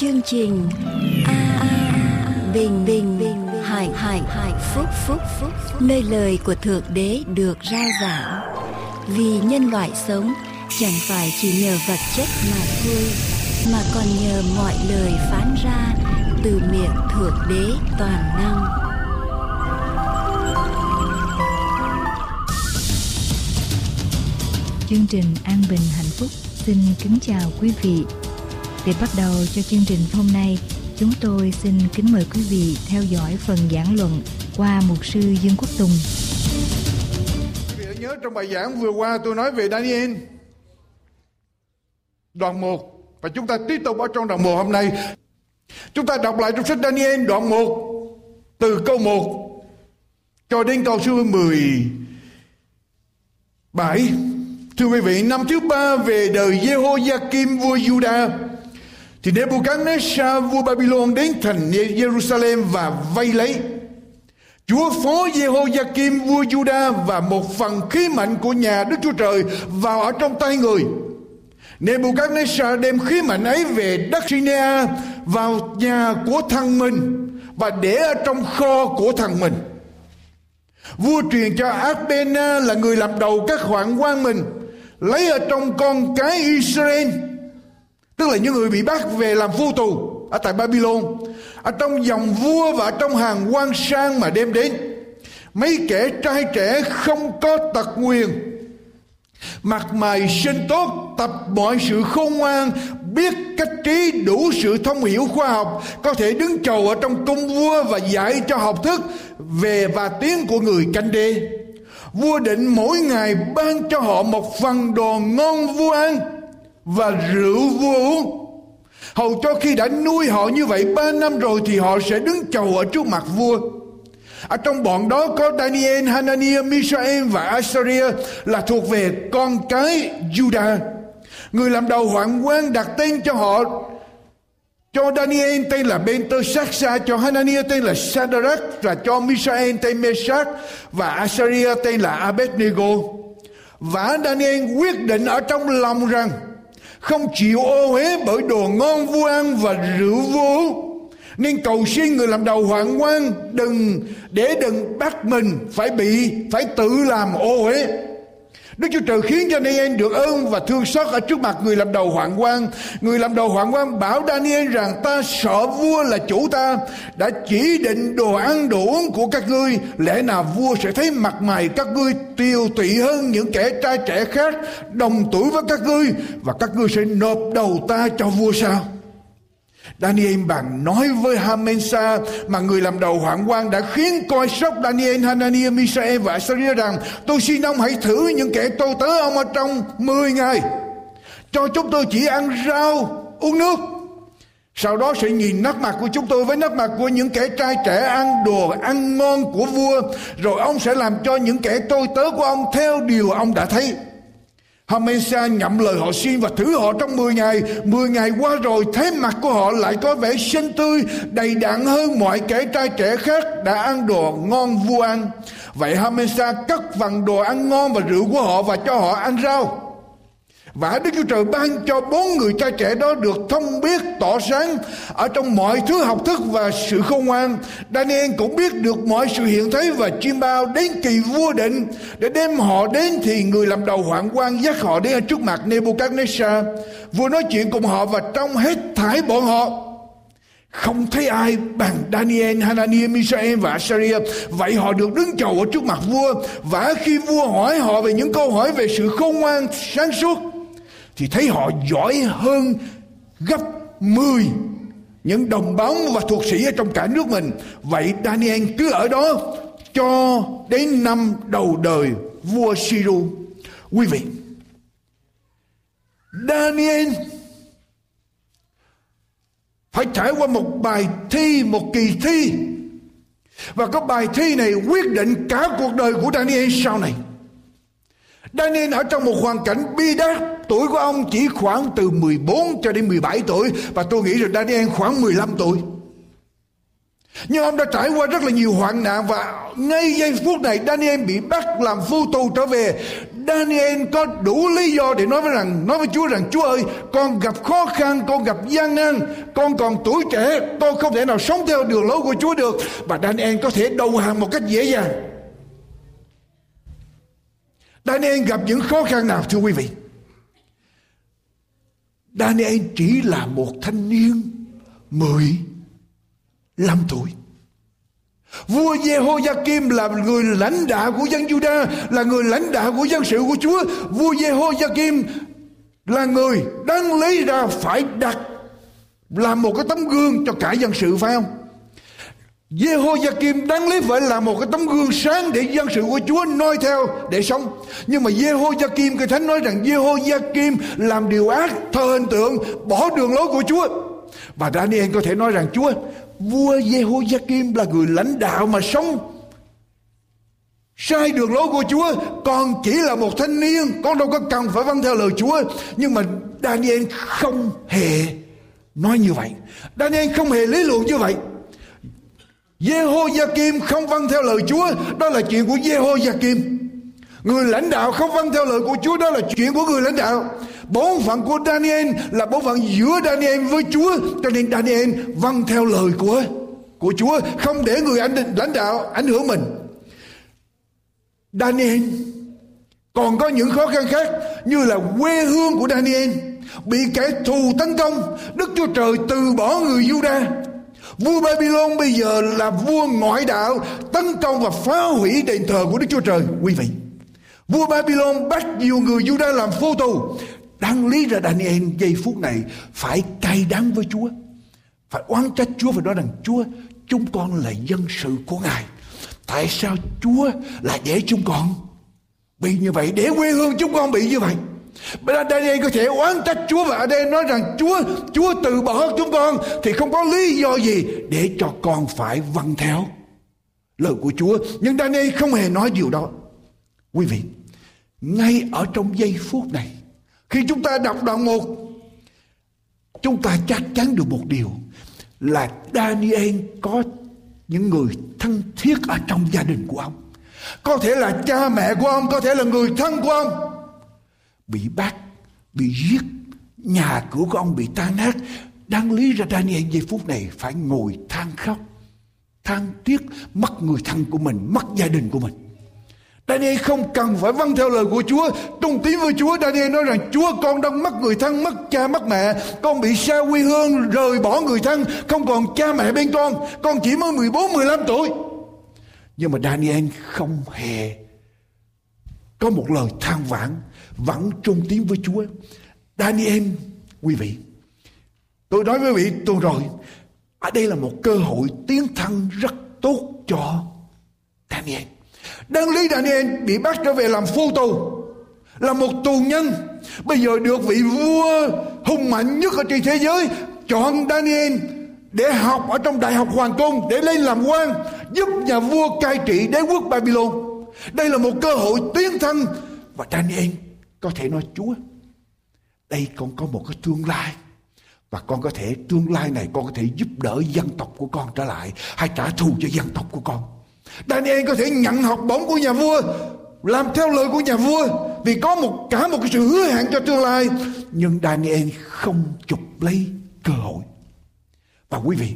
chương trình a bình bình bình hải hải hải phúc phúc phúc nơi lời của thượng đế được rao giảng. Vì nhân loại sống, chẳng phải chỉ nhờ vật chất mà thôi, mà còn nhờ mọi lời phán ra từ miệng thượng đế toàn năng. Chương trình an bình hạnh phúc xin kính chào quý vị để bắt đầu cho chương trình hôm nay chúng tôi xin kính mời quý vị theo dõi phần giảng luận qua mục sư Dương Quốc Tùng. Quý vị nhớ trong bài giảng vừa qua tôi nói về Daniel đoạn 1 và chúng ta tiếp tục ở trong đoạn 1 hôm nay. Chúng ta đọc lại trong sách Daniel đoạn 1 từ câu 1 cho đến câu số 17. Thưa quý vị, năm thứ ba về đời Jehoiakim vua Judah thì Nebuchadnezzar vua Babylon đến thành Jerusalem và vây lấy. Chúa phó Jehoiakim vua Juda và một phần khí mạnh của nhà Đức Chúa Trời vào ở trong tay người. Nebuchadnezzar đem khí mạnh ấy về đất Sinea vào nhà của thằng mình và để ở trong kho của thằng mình. Vua truyền cho Abena là người làm đầu các hoạn quan mình, lấy ở trong con cái Israel tức là những người bị bắt về làm vô tù ở tại Babylon. Ở trong dòng vua và trong hàng quan sang mà đem đến, mấy kẻ trai trẻ không có tật nguyền. Mặt mày sinh tốt, tập mọi sự khôn ngoan, biết cách trí đủ sự thông hiểu khoa học, có thể đứng chầu ở trong cung vua và dạy cho học thức về và tiếng của người canh đê. Vua định mỗi ngày ban cho họ một phần đồ ngon vua ăn và rượu vua uống hầu cho khi đã nuôi họ như vậy ba năm rồi thì họ sẽ đứng chầu ở trước mặt vua ở trong bọn đó có Daniel, Hananiah, Mishael và Asaria là thuộc về con cái Judah. Người làm đầu hoạn quan đặt tên cho họ cho Daniel tên là Belteshazzar, cho Hananiah tên là Sadrach và cho Mishael tên Meshach và Asaria tên là Abednego. Và Daniel quyết định ở trong lòng rằng không chịu ô uế bởi đồ ngon vu ăn và rượu vô. Nên cầu xin người làm đầu hoàng quan đừng, để đừng bắt mình phải bị, phải tự làm ô uế. Đức Chúa Trời khiến cho Daniel được ơn và thương xót ở trước mặt người làm đầu hoạn quan. Người làm đầu hoạn quan bảo Daniel rằng, ta sợ vua là chủ ta, đã chỉ định đồ ăn, đồ uống của các ngươi. Lẽ nào vua sẽ thấy mặt mày các ngươi tiêu tụy hơn những kẻ trai trẻ khác, đồng tuổi với các ngươi, và các ngươi sẽ nộp đầu ta cho vua sao? Daniel bằng nói với Hamensa mà người làm đầu hoạn quan đã khiến coi sóc Daniel, Hananiah, Misael và Asaria rằng tôi xin ông hãy thử những kẻ tôi tớ ông ở trong 10 ngày. Cho chúng tôi chỉ ăn rau uống nước. Sau đó sẽ nhìn nét mặt của chúng tôi với nét mặt của những kẻ trai trẻ ăn đồ ăn ngon của vua rồi ông sẽ làm cho những kẻ tôi tớ của ông theo điều ông đã thấy. Hamesa nhậm lời họ xin và thử họ trong 10 ngày. 10 ngày qua rồi thế mặt của họ lại có vẻ xinh tươi, đầy đặn hơn mọi kẻ trai trẻ khác đã ăn đồ ngon vua ăn. Vậy Hamesa cất phần đồ ăn ngon và rượu của họ và cho họ ăn rau. Và Đức Chúa Trời ban cho bốn người cha trẻ đó được thông biết tỏ sáng ở trong mọi thứ học thức và sự khôn ngoan. Daniel cũng biết được mọi sự hiện thấy và chiêm bao đến kỳ vua định để đem họ đến thì người làm đầu hoạn quan dắt họ đến trước mặt Nebuchadnezzar. Vua nói chuyện cùng họ và trong hết thải bọn họ không thấy ai bằng Daniel, Hananiah, Mishael và Asaria. Vậy họ được đứng chầu ở trước mặt vua. Và khi vua hỏi họ về những câu hỏi về sự khôn ngoan sáng suốt thì thấy họ giỏi hơn gấp 10 những đồng bóng và thuộc sĩ ở trong cả nước mình. Vậy Daniel cứ ở đó cho đến năm đầu đời vua Siru. Quý vị, Daniel phải trải qua một bài thi, một kỳ thi. Và có bài thi này quyết định cả cuộc đời của Daniel sau này. Daniel ở trong một hoàn cảnh bi đát, Tuổi của ông chỉ khoảng từ 14 cho đến 17 tuổi, Và tôi nghĩ rằng Daniel khoảng 15 tuổi. Nhưng ông đã trải qua rất là nhiều hoạn nạn, và ngay giây phút này Daniel bị bắt làm phu tù trở về. Daniel có đủ lý do để nói với rằng, nói với Chúa rằng, Chúa ơi, con gặp khó khăn, con gặp gian nan, con còn tuổi trẻ, tôi không thể nào sống theo đường lối của Chúa được. Và Daniel có thể đầu hàng một cách dễ dàng. Daniel gặp những khó khăn nào thưa quý vị Daniel chỉ là một thanh niên 15 tuổi Vua Jehoiakim là người lãnh đạo của dân Juda, là người lãnh đạo của dân sự của Chúa. Vua Jehoiakim là người đang lấy ra phải đặt làm một cái tấm gương cho cả dân sự phải không? Jehoiakim đáng lý phải là một cái tấm gương sáng để dân sự của Chúa noi theo để sống. Nhưng mà Jehoiakim, cái thánh nói rằng Jehoiakim làm điều ác, thờ hình tượng, bỏ đường lối của Chúa. Và Daniel có thể nói rằng Chúa vua Jehoiakim là người lãnh đạo mà sống sai đường lối của Chúa con chỉ là một thanh niên con đâu có cần phải vâng theo lời Chúa nhưng mà Daniel không hề nói như vậy Daniel không hề lý luận như vậy Jehoiakim không vâng theo lời Chúa, đó là chuyện của Jehoiakim người lãnh đạo không vâng theo lời của Chúa, đó là chuyện của người lãnh đạo. Bổn phận của Daniel là bổn phận giữa Daniel với Chúa, cho nên Daniel vâng theo lời của của Chúa, không để người anh lãnh đạo ảnh hưởng mình. Daniel còn có những khó khăn khác, như là quê hương của Daniel bị kẻ thù tấn công. Đức Chúa Trời từ bỏ người Juda Vua Babylon bây giờ là vua ngoại đạo, tấn công và phá hủy đền thờ của Đức Chúa Trời quý vị, Vua Babylon bắt nhiều người Juda làm phu tù Đáng lý ra Daniel giây phút này phải cay đắng với Chúa. Phải oán trách Chúa và nói rằng, Chúa, chúng con là dân sự của Ngài. Tại sao Chúa lại để chúng con bị như vậy? Để quê hương chúng con bị như vậy. Bây giờ Daniel có thể oán trách Chúa và ở đây nói rằng Chúa Chúa từ bỏ chúng con thì không có lý do gì để cho con phải vâng theo lời của Chúa. Nhưng Daniel không hề nói điều đó. Quý vị, ngay ở trong giây phút này khi chúng ta đọc đoạn 1 Chúng ta chắc chắn được một điều Là Daniel có những người thân thiết ở trong gia đình của ông Có thể là cha mẹ của ông Có thể là người thân của ông Bị bắt, Bị giết, Nhà cửa của ông bị tan nát. Đáng lý ra Daniel giây phút này Phải ngồi than khóc, Than tiếc mất người thân của mình, Mất gia đình của mình. Daniel không cần phải vâng theo lời của Chúa. Trung tín với Chúa, Daniel nói rằng, Chúa, con đang mất người thân, Mất cha, mất mẹ. Con bị xa quê hương, Rời bỏ người thân. Không còn cha mẹ bên con. Con chỉ mới 14 15 tuổi. Nhưng mà Daniel không hề Có một lời than vãn. Vẫn trung tín với Chúa. Daniel, Quý vị, Tôi nói với quý vị tuần rồi. Ở đây là một cơ hội tiến thân rất tốt cho Daniel. Đáng lý Daniel bị bắt trở về làm phu tù, Là một tù nhân. Bây giờ được vị vua hùng mạnh nhất ở trên thế giới, Chọn Daniel để học ở trong đại học hoàng cung Để lên làm quan, Giúp nhà vua cai trị đế quốc Babylon. Đây là một cơ hội tiến thân Và Daniel có thể nói Chúa, Đây con có một cái tương lai. Và con có thể, tương lai này con có thể giúp đỡ dân tộc của con trở lại, hay trả thù cho dân tộc của con. Daniel có thể nhận học bổng của nhà vua, làm theo lời của nhà vua, vì có một, cả một cái sự hứa hẹn cho tương lai. Nhưng Daniel không chụp lấy cơ hội. Và quý vị,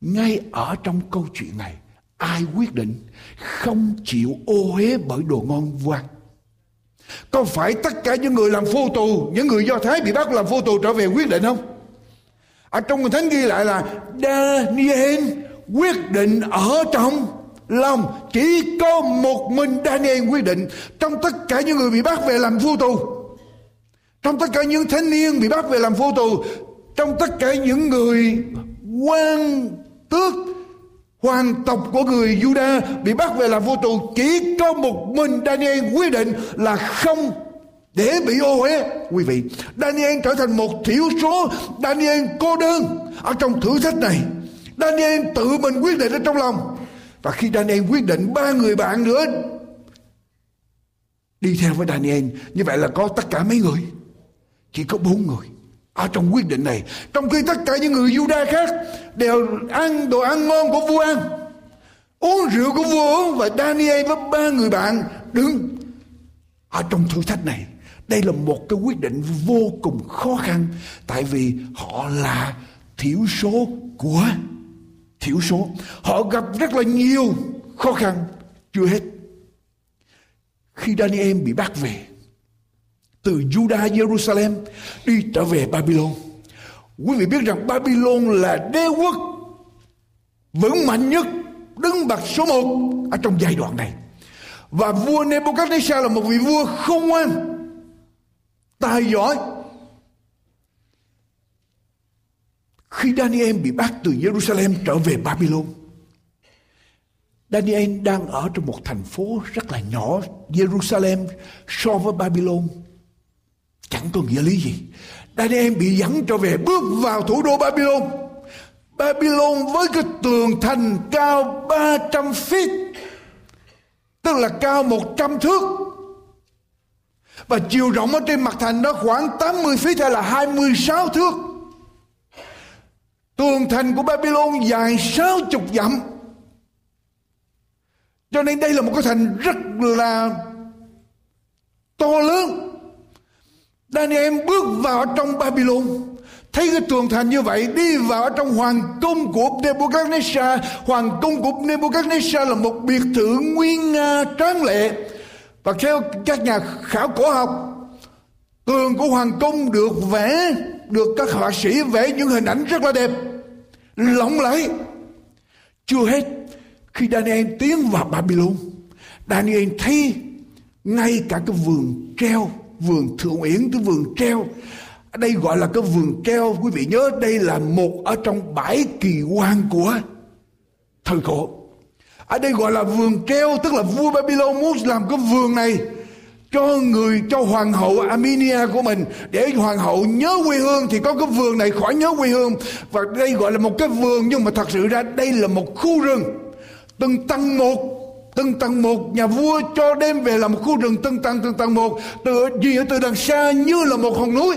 ngay ở trong câu chuyện này, ai quyết định không chịu ô uế bởi đồ ngon vặt có phải tất cả những người làm phu tù, những người do thái bị bắt làm phu tù trở về quyết định không? Ở trong kinh thánh ghi lại là Daniel quyết định ở trong lòng chỉ có một mình Daniel quyết định. Trong tất cả những người bị bắt về làm phu tù, trong tất cả những thanh niên bị bắt về làm phu tù, trong tất cả những người quan tước hoàng tộc của người Juda bị bắt về làm vô tù chỉ có một mình Daniel quyết định là không để bị ô uế. Quý vị, Daniel trở thành một thiểu số, Daniel cô đơn ở trong thử thách này. Daniel tự mình quyết định ở trong lòng. Và khi Daniel quyết định, ba người bạn nữa đi theo với Daniel. Như vậy là có tất cả mấy người? Chỉ có bốn người ở trong quyết định này, trong khi tất cả những người Juda khác đều ăn đồ ăn ngon của vua ăn, uống rượu của vua uống, và Daniel với ba người bạn đứng ở trong thử thách này. Đây là một cái quyết định vô cùng khó khăn, tại vì họ là thiểu số của, thiểu số. Họ gặp rất là nhiều khó khăn, chưa hết. Khi Daniel bị bắt về từ Judah Jerusalem, đi trở về Babylon. Quý vị biết rằng Babylon là đế quốc vững mạnh nhất, đứng bậc số một ở trong giai đoạn này. Và vua Nebuchadnezzar là một vị vua không ngoan tài giỏi. Khi Daniel bị bắt từ Jerusalem trở về Babylon, Daniel đang ở trong một thành phố rất là nhỏ, Jerusalem so với Babylon chẳng có nghĩa lý gì. Daniel bị dẫn trở về, bước vào thủ đô Babylon. Babylon với cái tường thành cao 300 feet, tức là cao 100 thước. Và chiều rộng ở trên mặt thành đó khoảng 80 feet hay là 26 thước. Tường thành của Babylon dài 60 dặm. Cho nên đây là một cái thành rất là to lớn. Daniel bước vào trong Babylon. Thấy cái tường thành như vậy, đi vào trong hoàng cung của Nebuchadnezzar. Hoàng cung của Nebuchadnezzar là một biệt thự nguyên nga tráng lệ. Và theo các nhà khảo cổ học, tường của hoàng cung được vẽ, được các họa sĩ vẽ những hình ảnh rất là đẹp. Lộng lẫy. Chưa hết, khi Daniel tiến vào Babylon, Daniel thấy ngay cả cái vườn treo vườn thượng uyển, cái vườn treo đây gọi là cái vườn keo, quý vị nhớ, đây là một ở trong bãi kỳ quan của thời cổ. Ở đây gọi là vườn keo, tức là vua Babylon muốn làm cái vườn này cho người, cho hoàng hậu Armenia của mình. Để hoàng hậu nhớ quê hương thì có cái vườn này khỏi nhớ quê hương. Và đây gọi là một cái vườn, nhưng mà thật sự ra đây là một khu rừng. Từng tầng một từng tầng một, nhà vua cho đem về là một khu rừng từng tầng từng tầng một. Từ gì ở từ đằng xa như là một hòn núi.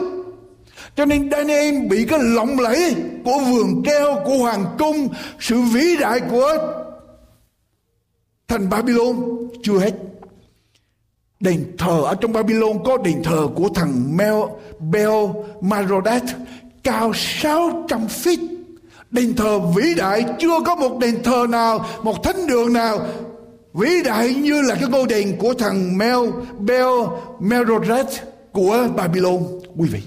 Cho nên Daniel bị cái lộng lẫy của vườn keo, của hoàng cung, sự vĩ đại của thành Babylon chưa hết. Đền thờ, ở trong Babylon có đền thờ của thằng Mel, Bel Marodat cao 600 feet. Đền thờ vĩ đại, chưa có một đền thờ nào, một thánh đường nào vĩ đại như là cái ngôi đền của thằng Mel Bel Merodach của Babylon. Quý vị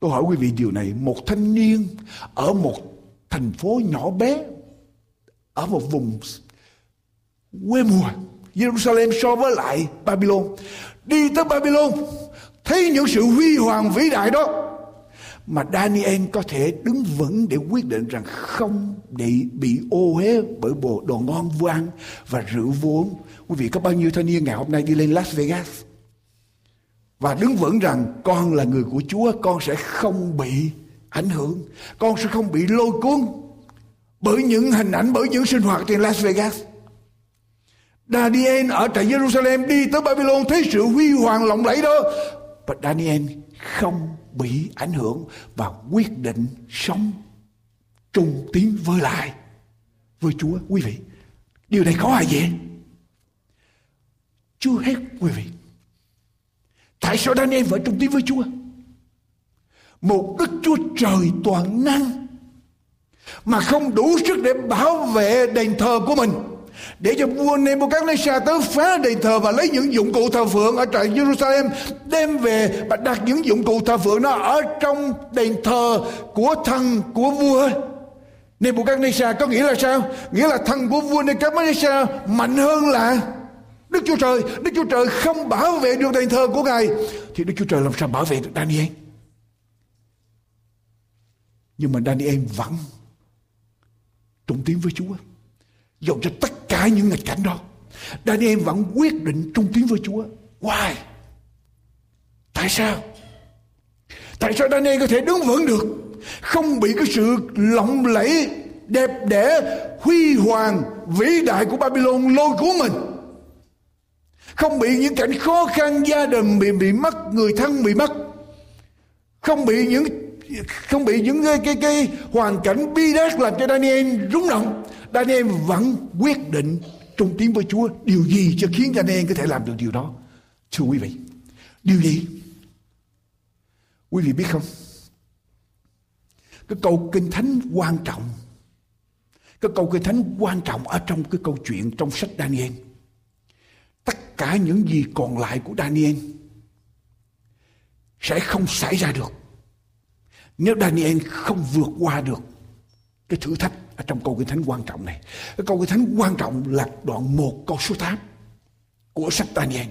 Tôi hỏi quý vị điều này, một thanh niên ở một thành phố nhỏ bé, ở một vùng quê mùa, Jerusalem so với lại Babylon, đi tới Babylon, thấy những sự huy hoàng vĩ đại đó, mà Daniel có thể đứng vững để quyết định rằng không để bị ô uế bởi bộ đồ ngon vô ăn và rượu vốn Quý vị, có bao nhiêu thanh niên ngày hôm nay đi lên Las Vegas? Và đứng vững rằng con là người của Chúa, con sẽ không bị ảnh hưởng, con sẽ không bị lôi cuốn bởi những hình ảnh, bởi những sinh hoạt trên Las Vegas. Daniel ở tại Jerusalem đi tới Babylon thấy sự huy hoàng lộng lẫy đó. Và Daniel không bị ảnh hưởng và quyết định sống trung tín với lại với Chúa. Quý vị, điều này khó hay gì chưa hết, quý vị. Tại sao Daniel phải trung tín với Chúa? Một Đức Chúa Trời toàn năng mà không đủ sức để bảo vệ đền thờ của mình để cho vua Nebuchadnezzar tới phá đền thờ và lấy những dụng cụ thờ phượng ở tại Jerusalem đem về và đặt những dụng cụ thờ phượng đó ở trong đền thờ của thần của vua Nebuchadnezzar có nghĩa là sao? Nghĩa là thần của vua Nebuchadnezzar mạnh hơn là Đức Chúa Trời, Đức Chúa Trời không bảo vệ được đền thờ của Ngài thì Đức Chúa Trời làm sao bảo vệ được Daniel? Nhưng mà Daniel vẫn trung tín với Chúa. Dầu cho tất cả những nghịch cảnh đó, Daniel vẫn quyết định trung tín với Chúa. Why? Tại sao? Tại sao Daniel có thể đứng vững được? Không bị cái sự lộng lẫy, đẹp đẽ, huy hoàng, vĩ đại của Babylon lôi cuốn mình không bị những cảnh khó khăn gia đình bị bị mất người thân bị mất không bị những không bị những cái cái, cái hoàn cảnh bi đát làm cho Daniel rúng động Daniel vẫn quyết định trung tín với Chúa điều gì cho khiến Daniel có thể làm được điều đó Thưa quý vị, điều gì? Quý vị biết không? Cái câu kinh thánh quan trọng cái câu kinh thánh quan trọng ở trong cái câu chuyện trong sách Daniel tất cả những gì còn lại của Daniel sẽ không xảy ra được nếu Daniel không vượt qua được cái thử thách ở trong câu kinh thánh quan trọng này. Cái câu kinh thánh quan trọng là đoạn 1 câu số 8 của sách Daniel.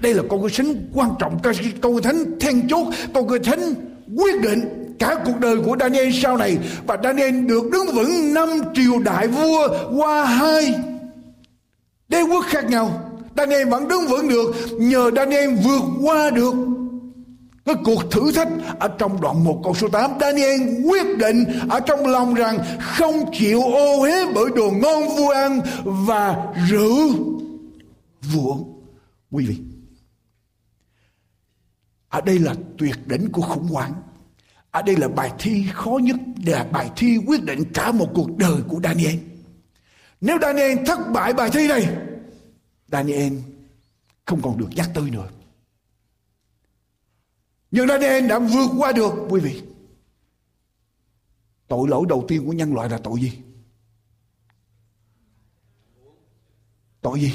Đây là câu kinh thánh quan trọng. Câu kinh thánh then chốt, câu kinh thánh quyết định cả cuộc đời của Daniel sau này. Và Daniel được đứng vững năm triều đại vua qua hai đế quốc khác nhau. Daniel vẫn đứng vững được, nhờ Daniel vượt qua được cái cuộc thử thách ở trong đoạn 1 câu số 8 Daniel quyết định ở trong lòng rằng không chịu ô hế bởi đồ ngon vua ăn và rượu vua quý vị ở đây là tuyệt đỉnh của khủng hoảng ở đây là bài thi khó nhất là bài thi quyết định cả một cuộc đời của Daniel. Nếu Daniel thất bại bài thi này, Daniel không còn được nhắc tới nữa. Nhưng Daniel đã vượt qua được quý vị. Tội lỗi đầu tiên của nhân loại là tội gì? Tội gì?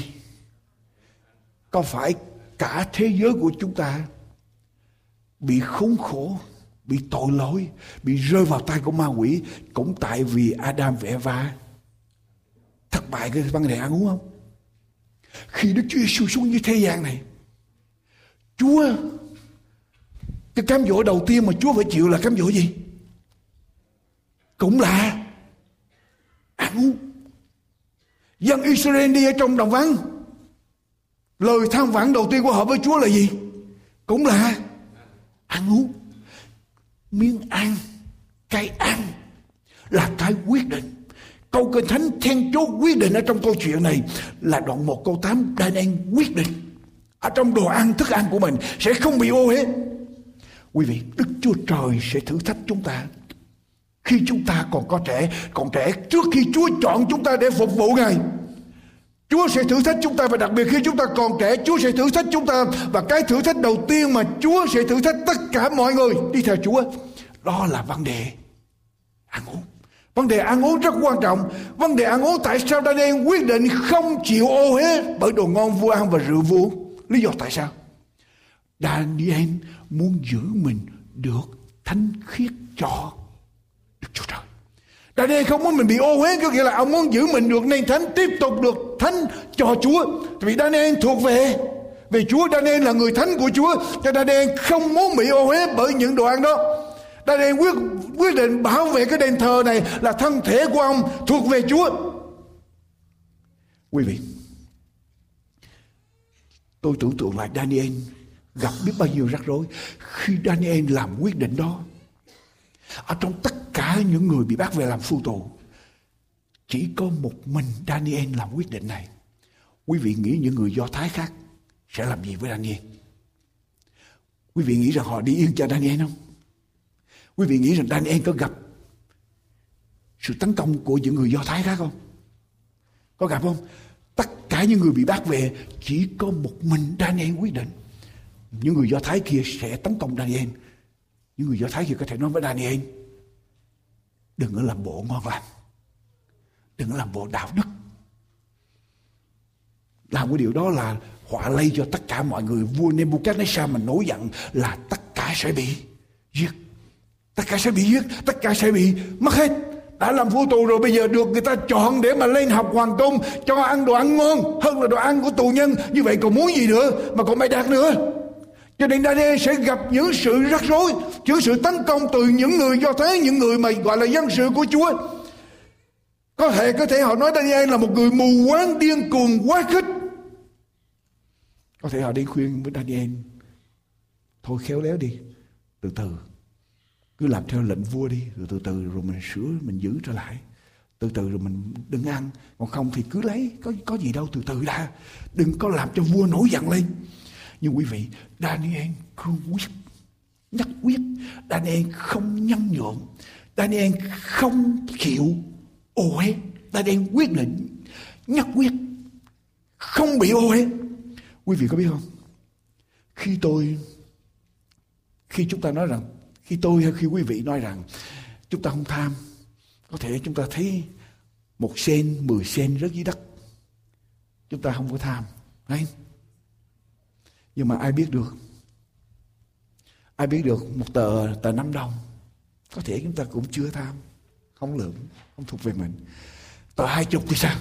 Có phải cả thế giới của chúng ta bị khốn khổ bị tội lỗi, bị rơi vào tay của ma quỷ cũng tại vì Adam và Eva thất bại cái vấn đề ăn uống không? Khi Đức Chúa Giêsu xuống như thế gian này, Chúa cái cám dỗ đầu tiên mà Chúa phải chịu là cám dỗ gì? Cũng là ăn uống. Dân Israel đi ở trong đồng vắng. Lời than vãn đầu tiên của họ với Chúa là gì? Cũng là ăn uống miếng ăn, cái ăn là cái quyết định câu kinh thánh then chốt quyết định ở trong câu chuyện này là đoạn 1 câu 8 Daniel quyết định ở trong đồ ăn, thức ăn của mình sẽ không bị ô hết quý vị, đức chúa trời sẽ thử thách chúng ta. Khi chúng ta còn có trẻ, còn trẻ trước khi chúa chọn chúng ta để phục vụ ngài, Chúa sẽ thử thách chúng ta và đặc biệt khi chúng ta còn trẻ, Chúa sẽ thử thách chúng ta. Và cái thử thách đầu tiên mà Chúa sẽ thử thách tất cả mọi người, đi theo Chúa, đó là vấn đề ăn uống. Vấn đề ăn uống rất quan trọng. Vấn đề ăn uống tại sao Daniel quyết định không chịu ô hết bởi đồ ngon vua ăn và rượu vua lý do tại sao? Daniel muốn giữ mình được thánh khiết cho Đức Chúa Trời. Daniel không muốn mình bị ô uế, có nghĩa là ông muốn giữ mình được nên thánh, tiếp tục được thánh cho Chúa. Vì Daniel thuộc về về Chúa. Daniel là người thánh của Chúa, cho Daniel không muốn bị ô uế bởi những đồ ăn đó. Daniel quyết quyết định bảo vệ cái đền thờ này là thân thể của ông, thuộc về Chúa. Quý vị, tôi tưởng tượng lại Daniel gặp biết bao nhiêu rắc rối. Khi Daniel làm quyết định đó, ở trong tất cả những người bị bắt về làm phu tù chỉ có một mình Daniel làm quyết định này. Quý vị nghĩ những người do thái khác sẽ làm gì với Daniel? Quý vị nghĩ rằng họ đi yên cho Daniel không? Quý vị nghĩ rằng Daniel có gặp sự tấn công của những người do thái khác không? Có gặp không? Tất cả những người bị bắt về, chỉ có một mình Daniel quyết định những người do thái kia sẽ tấn công Daniel. Những người do thái kia có thể nói với Daniel, đừng có làm bộ ngon lành. Đừng có làm bộ đạo đức. Làm cái điều đó là họa lây cho tất cả mọi người. Vua Nebuchadnezzar mà nổi giận là tất cả sẽ bị giết. Tất cả sẽ bị giết, tất cả sẽ bị mất hết. Đã làm vua tù rồi, bây giờ được người ta chọn để mà lên học hoàng tôn, cho ăn đồ ăn ngon hơn là đồ ăn của tù nhân. Như vậy còn muốn gì nữa mà còn mày đạt nữa? Cho nên Daniel sẽ gặp những sự rắc rối, những sự tấn công từ những người do thế, những người mà gọi là dân sự của Chúa. Có thể có thể họ nói Daniel là một người mù quáng điên cuồng quá khích. Có thể họ đi khuyên với Daniel thôi khéo léo đi, từ từ cứ làm theo lệnh vua đi rồi từ từ rồi mình sửa mình giữ trở lại từ từ rồi mình đừng ăn còn không thì cứ lấy có có gì đâu từ từ đã đừng có làm cho vua nổi giận lên nhưng quý vị Daniel cương quyết, nhất quyết. Daniel không nhân nhượng. Daniel không chịu ô uế. Daniel quyết định nhất quyết, không bị ô uế. Quý vị có biết không? Khi tôi, khi chúng ta nói rằng, khi tôi hay khi quý vị nói rằng chúng ta không tham, có thể chúng ta thấy một sen, mười sen rất dưới đất. Chúng ta không có tham đấy nhưng mà ai biết được? Ai biết được một tờ tờ năm đồng? Có thể chúng ta cũng chưa tham. Không lượng không thuộc về mình. Tờ hai chục thì sao?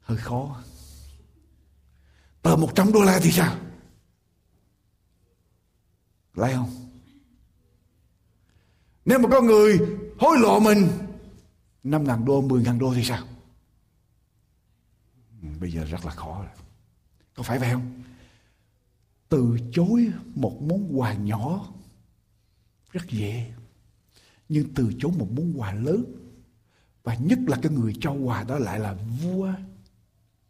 Hơi khó. Tờ một trăm đô la thì sao? Lấy không? Nếu mà có người hối lộ mình năm ngàn đô, mười ngàn đô thì sao? Ừ, bây giờ rất là khó rồi. Có phải vậy không? Từ chối một món quà nhỏ. Rất dễ. Nhưng từ chối một món quà lớn, và nhất là cái người cho quà đó lại là vua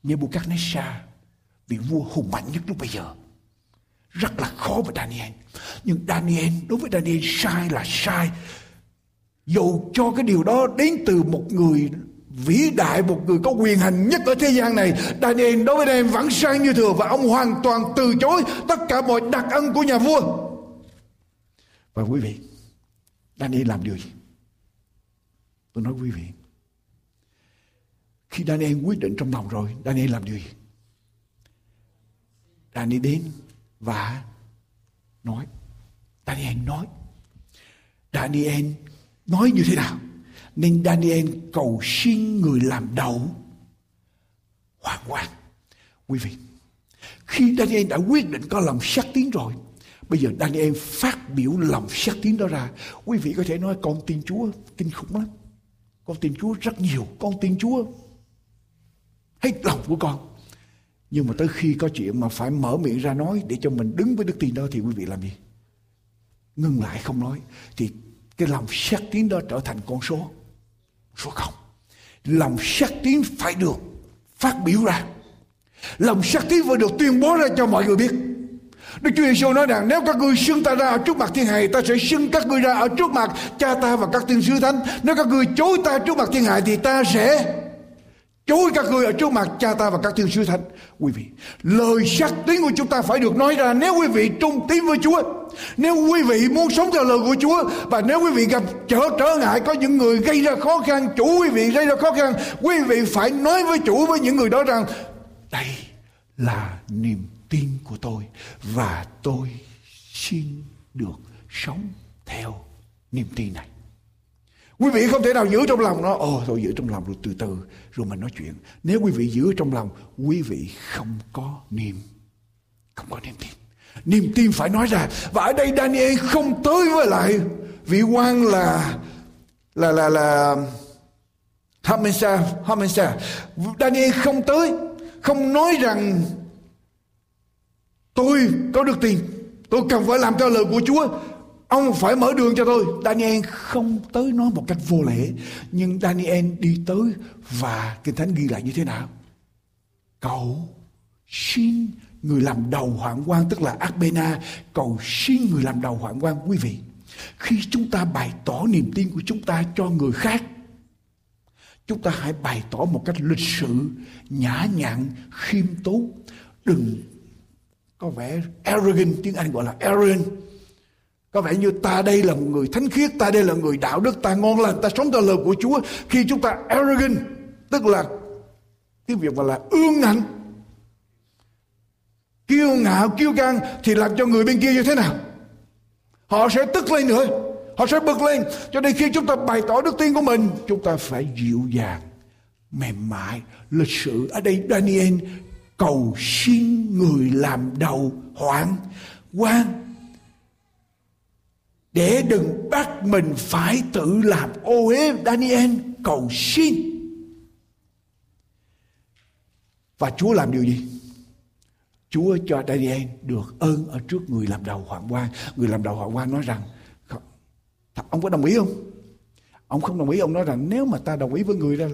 Nebuchadnezzar, vị vua hùng mạnh nhất lúc bây giờ. Rất là khó với Daniel. Nhưng Daniel, đối với Daniel, sai là sai. Dù cho cái điều đó đến từ một người vĩ đại một người có quyền hành nhất ở thế gian này, Daniel đối với Daniel vẫn sang như thường và ông hoàn toàn từ chối tất cả mọi đặc ân của nhà vua. Và quý vị, Daniel làm điều gì? Tôi nói quý vị, khi Daniel quyết định trong lòng rồi, Daniel làm điều gì? Daniel đến và nói, Daniel nói Daniel nói như thế nào? Nên Daniel cầu xin người làm đầu hoàng quan quý vị, khi Daniel đã quyết định có lòng sắc tiếng rồi, bây giờ Daniel phát biểu lòng sắc tiếng đó ra. Quý vị có thể nói, con tin Chúa, kinh khủng lắm. Con tin Chúa rất nhiều. Con tin Chúa hết lòng của con. Nhưng mà tới khi có chuyện mà phải mở miệng ra nói để cho mình đứng với đức tin đó thì quý vị làm gì? Ngưng lại không nói. Thì cái lòng sắc tiếng đó trở thành con số số không? Lòng sắc tín phải được phát biểu ra. Lòng sắc tín phải được tuyên bố ra cho mọi người biết. Đức Chúa Giêsu nói rằng, nếu các ngươi xưng ta ra ở trước mặt thiên hài ta sẽ xưng các ngươi ra ở trước mặt cha ta và các tiên sứ thánh. Nếu các ngươi chối ta trước mặt thiên hài thì ta sẽ chối các ngươi ở trước mặt cha ta và các thiên sứ thánh. Quý vị, lời sắc tín của chúng ta phải được nói ra. Nếu quý vị trung tín với Chúa, nếu quý vị muốn sống theo lời của Chúa, và nếu quý vị gặp trở trở ngại, có những người gây ra khó khăn, chủ quý vị gây ra khó khăn, quý vị phải nói với chủ, với những người đó rằng, đây là niềm tin của tôi, và tôi xin được sống theo niềm tin này. Quý vị không thể nào giữ trong lòng nó. Ồ, thôi giữ trong lòng rồi từ từ Rồi mình nói chuyện. Nếu quý vị giữ trong lòng, Quý vị không có niềm, Không có niềm tin. Niềm tin phải nói ra. Và ở đây Daniel không tới với lại Vị quan là Là là là Hamensa Hamensa Daniel không tới, Không nói rằng Tôi có được tiền Tôi cần phải làm theo lời của Chúa. Ông phải mở đường cho tôi. Daniel không tới nói một cách vô lễ. Nhưng Daniel đi tới và Kinh Thánh ghi lại như thế nào? Cậu xin người làm đầu hoạn quan, tức là Akbena. cầu xin người làm đầu hoạn quan, quý vị khi chúng ta bày tỏ niềm tin của chúng ta cho người khác, chúng ta hãy bày tỏ một cách lịch sự, nhã nhặn, khiêm tốn đừng có vẻ arrogant, tiếng anh gọi là arrogant có vẻ như ta đây là một người thánh khiết, ta đây là người đạo đức, ta ngon lành, ta sống theo lời của Chúa. Khi chúng ta arrogant, tức là cái việc mà là ương ngạnh, kiêu ngạo, kiêu căng thì làm cho người bên kia như thế nào? Họ sẽ tức lên nữa, họ sẽ bực lên. Cho nên khi chúng ta bày tỏ đức tin của mình, chúng ta phải dịu dàng, mềm mại, lịch sự. Ở đây Daniel cầu xin người làm đầu hoạn quan để đừng bắt mình phải tự làm. Ô uế Daniel, cầu xin. Và Chúa làm điều gì? Chúa cho Daniel được ơn ở trước người làm đầu hoàng quan người làm đầu hoàng quan nói rằng ông có đồng ý không? Ông không đồng ý, ông nói rằng, nếu mà ta đồng ý với người đó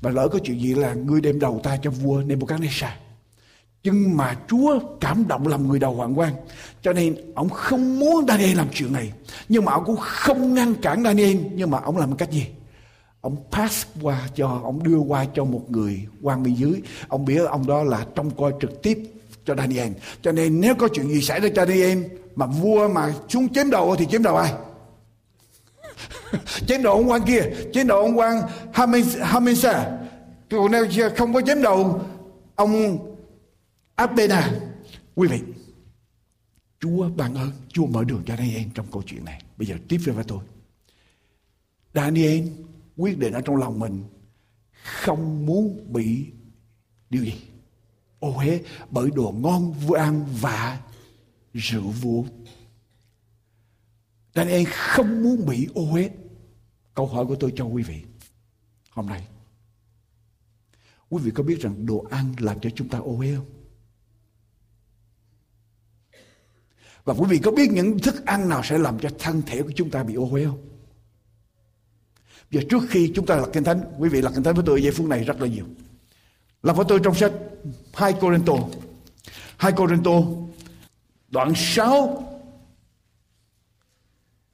và lỡ có chuyện gì là người đem đầu ta cho vua Nebuchadnezzar nhưng mà Chúa cảm động làm người đầu hoàng quan Cho nên ông không muốn Daniel làm chuyện này. Nhưng mà ông cũng không ngăn cản Daniel. Nhưng mà ông làm cách gì? Ông pass qua cho Ông đưa qua cho một người quan bên dưới. Ông biết ông đó là trông coi trực tiếp cho Daniel. Cho nên nếu có chuyện gì xảy ra cho Daniel mà vua mà xuống chém đầu thì chém đầu ai? chém đầu ông quan kia, chém đầu ông quan Hamisa Còn nếu không có chém đầu ông Abena. Quý vị, Chúa ban ơn, Chúa mở đường cho Daniel trong câu chuyện này. Bây giờ tiếp về với tôi. Daniel quyết định ở trong lòng mình không muốn bị điều gì ô hế bởi đồ ngon vừa ăn và rượu vua Daniel không muốn bị ô hế. câu hỏi của tôi cho quý vị hôm nay quý vị có biết rằng đồ ăn làm cho chúng ta ô hế không và quý vị có biết những thức ăn nào sẽ làm cho thân thể của chúng ta bị ô uế không Và trước khi chúng ta lật kinh thánh, quý vị lật kinh thánh với tôi giây phút này rất là nhiều. Lật với tôi trong sách 2 Corinto. 2 Corinto đoạn 6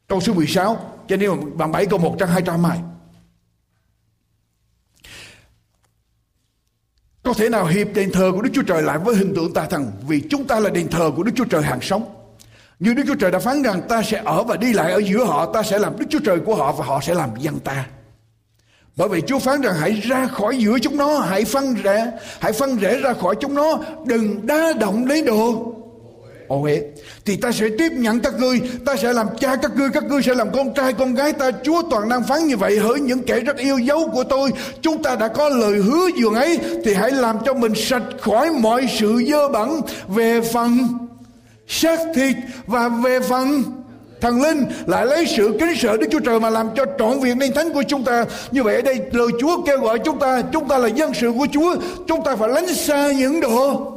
câu số 16 cho nên bằng 7 câu 1 trang 200 mai. Có thể nào hiệp đền thờ của Đức Chúa Trời lại với hình tượng tà thần vì chúng ta là đền thờ của Đức Chúa Trời hàng sống. Như Đức Chúa Trời đã phán rằng ta sẽ ở và đi lại ở giữa họ, ta sẽ làm Đức Chúa Trời của họ và họ sẽ làm dân ta. Bởi vì Chúa phán rằng hãy ra khỏi giữa chúng nó, hãy phân rẽ, hãy phân rẽ ra khỏi chúng nó, đừng đa động lấy đồ. Ô thì ta sẽ tiếp nhận các ngươi ta sẽ làm cha các ngươi các ngươi sẽ làm con trai con gái ta chúa toàn năng phán như vậy hỡi những kẻ rất yêu dấu của tôi chúng ta đã có lời hứa dường ấy thì hãy làm cho mình sạch khỏi mọi sự dơ bẩn về phần xác thịt và về phần thần linh lại lấy sự kính sợ Đức Chúa Trời mà làm cho trọn vẹn nên thánh của chúng ta. Như vậy ở đây lời Chúa kêu gọi chúng ta, chúng ta là dân sự của Chúa, chúng ta phải lánh xa những đồ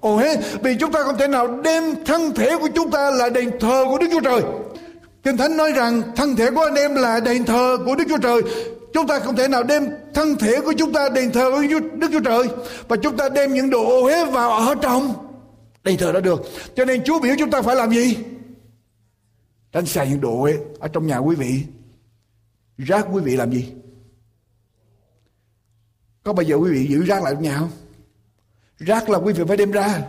Ồ hết, vì chúng ta không thể nào đem thân thể của chúng ta là đền thờ của Đức Chúa Trời. Kinh Thánh nói rằng thân thể của anh em là đền thờ của Đức Chúa Trời. Chúng ta không thể nào đem thân thể của chúng ta đền thờ của Đức Chúa Trời. Và chúng ta đem những đồ ô uế vào ở trong đền thờ đó được. Cho nên Chúa biểu chúng ta phải làm gì? tránh xa những đồ ấy ở trong nhà quý vị. Rác quý vị làm gì? Có bao giờ quý vị giữ rác lại trong nhà không? Rác là quý vị phải đem ra.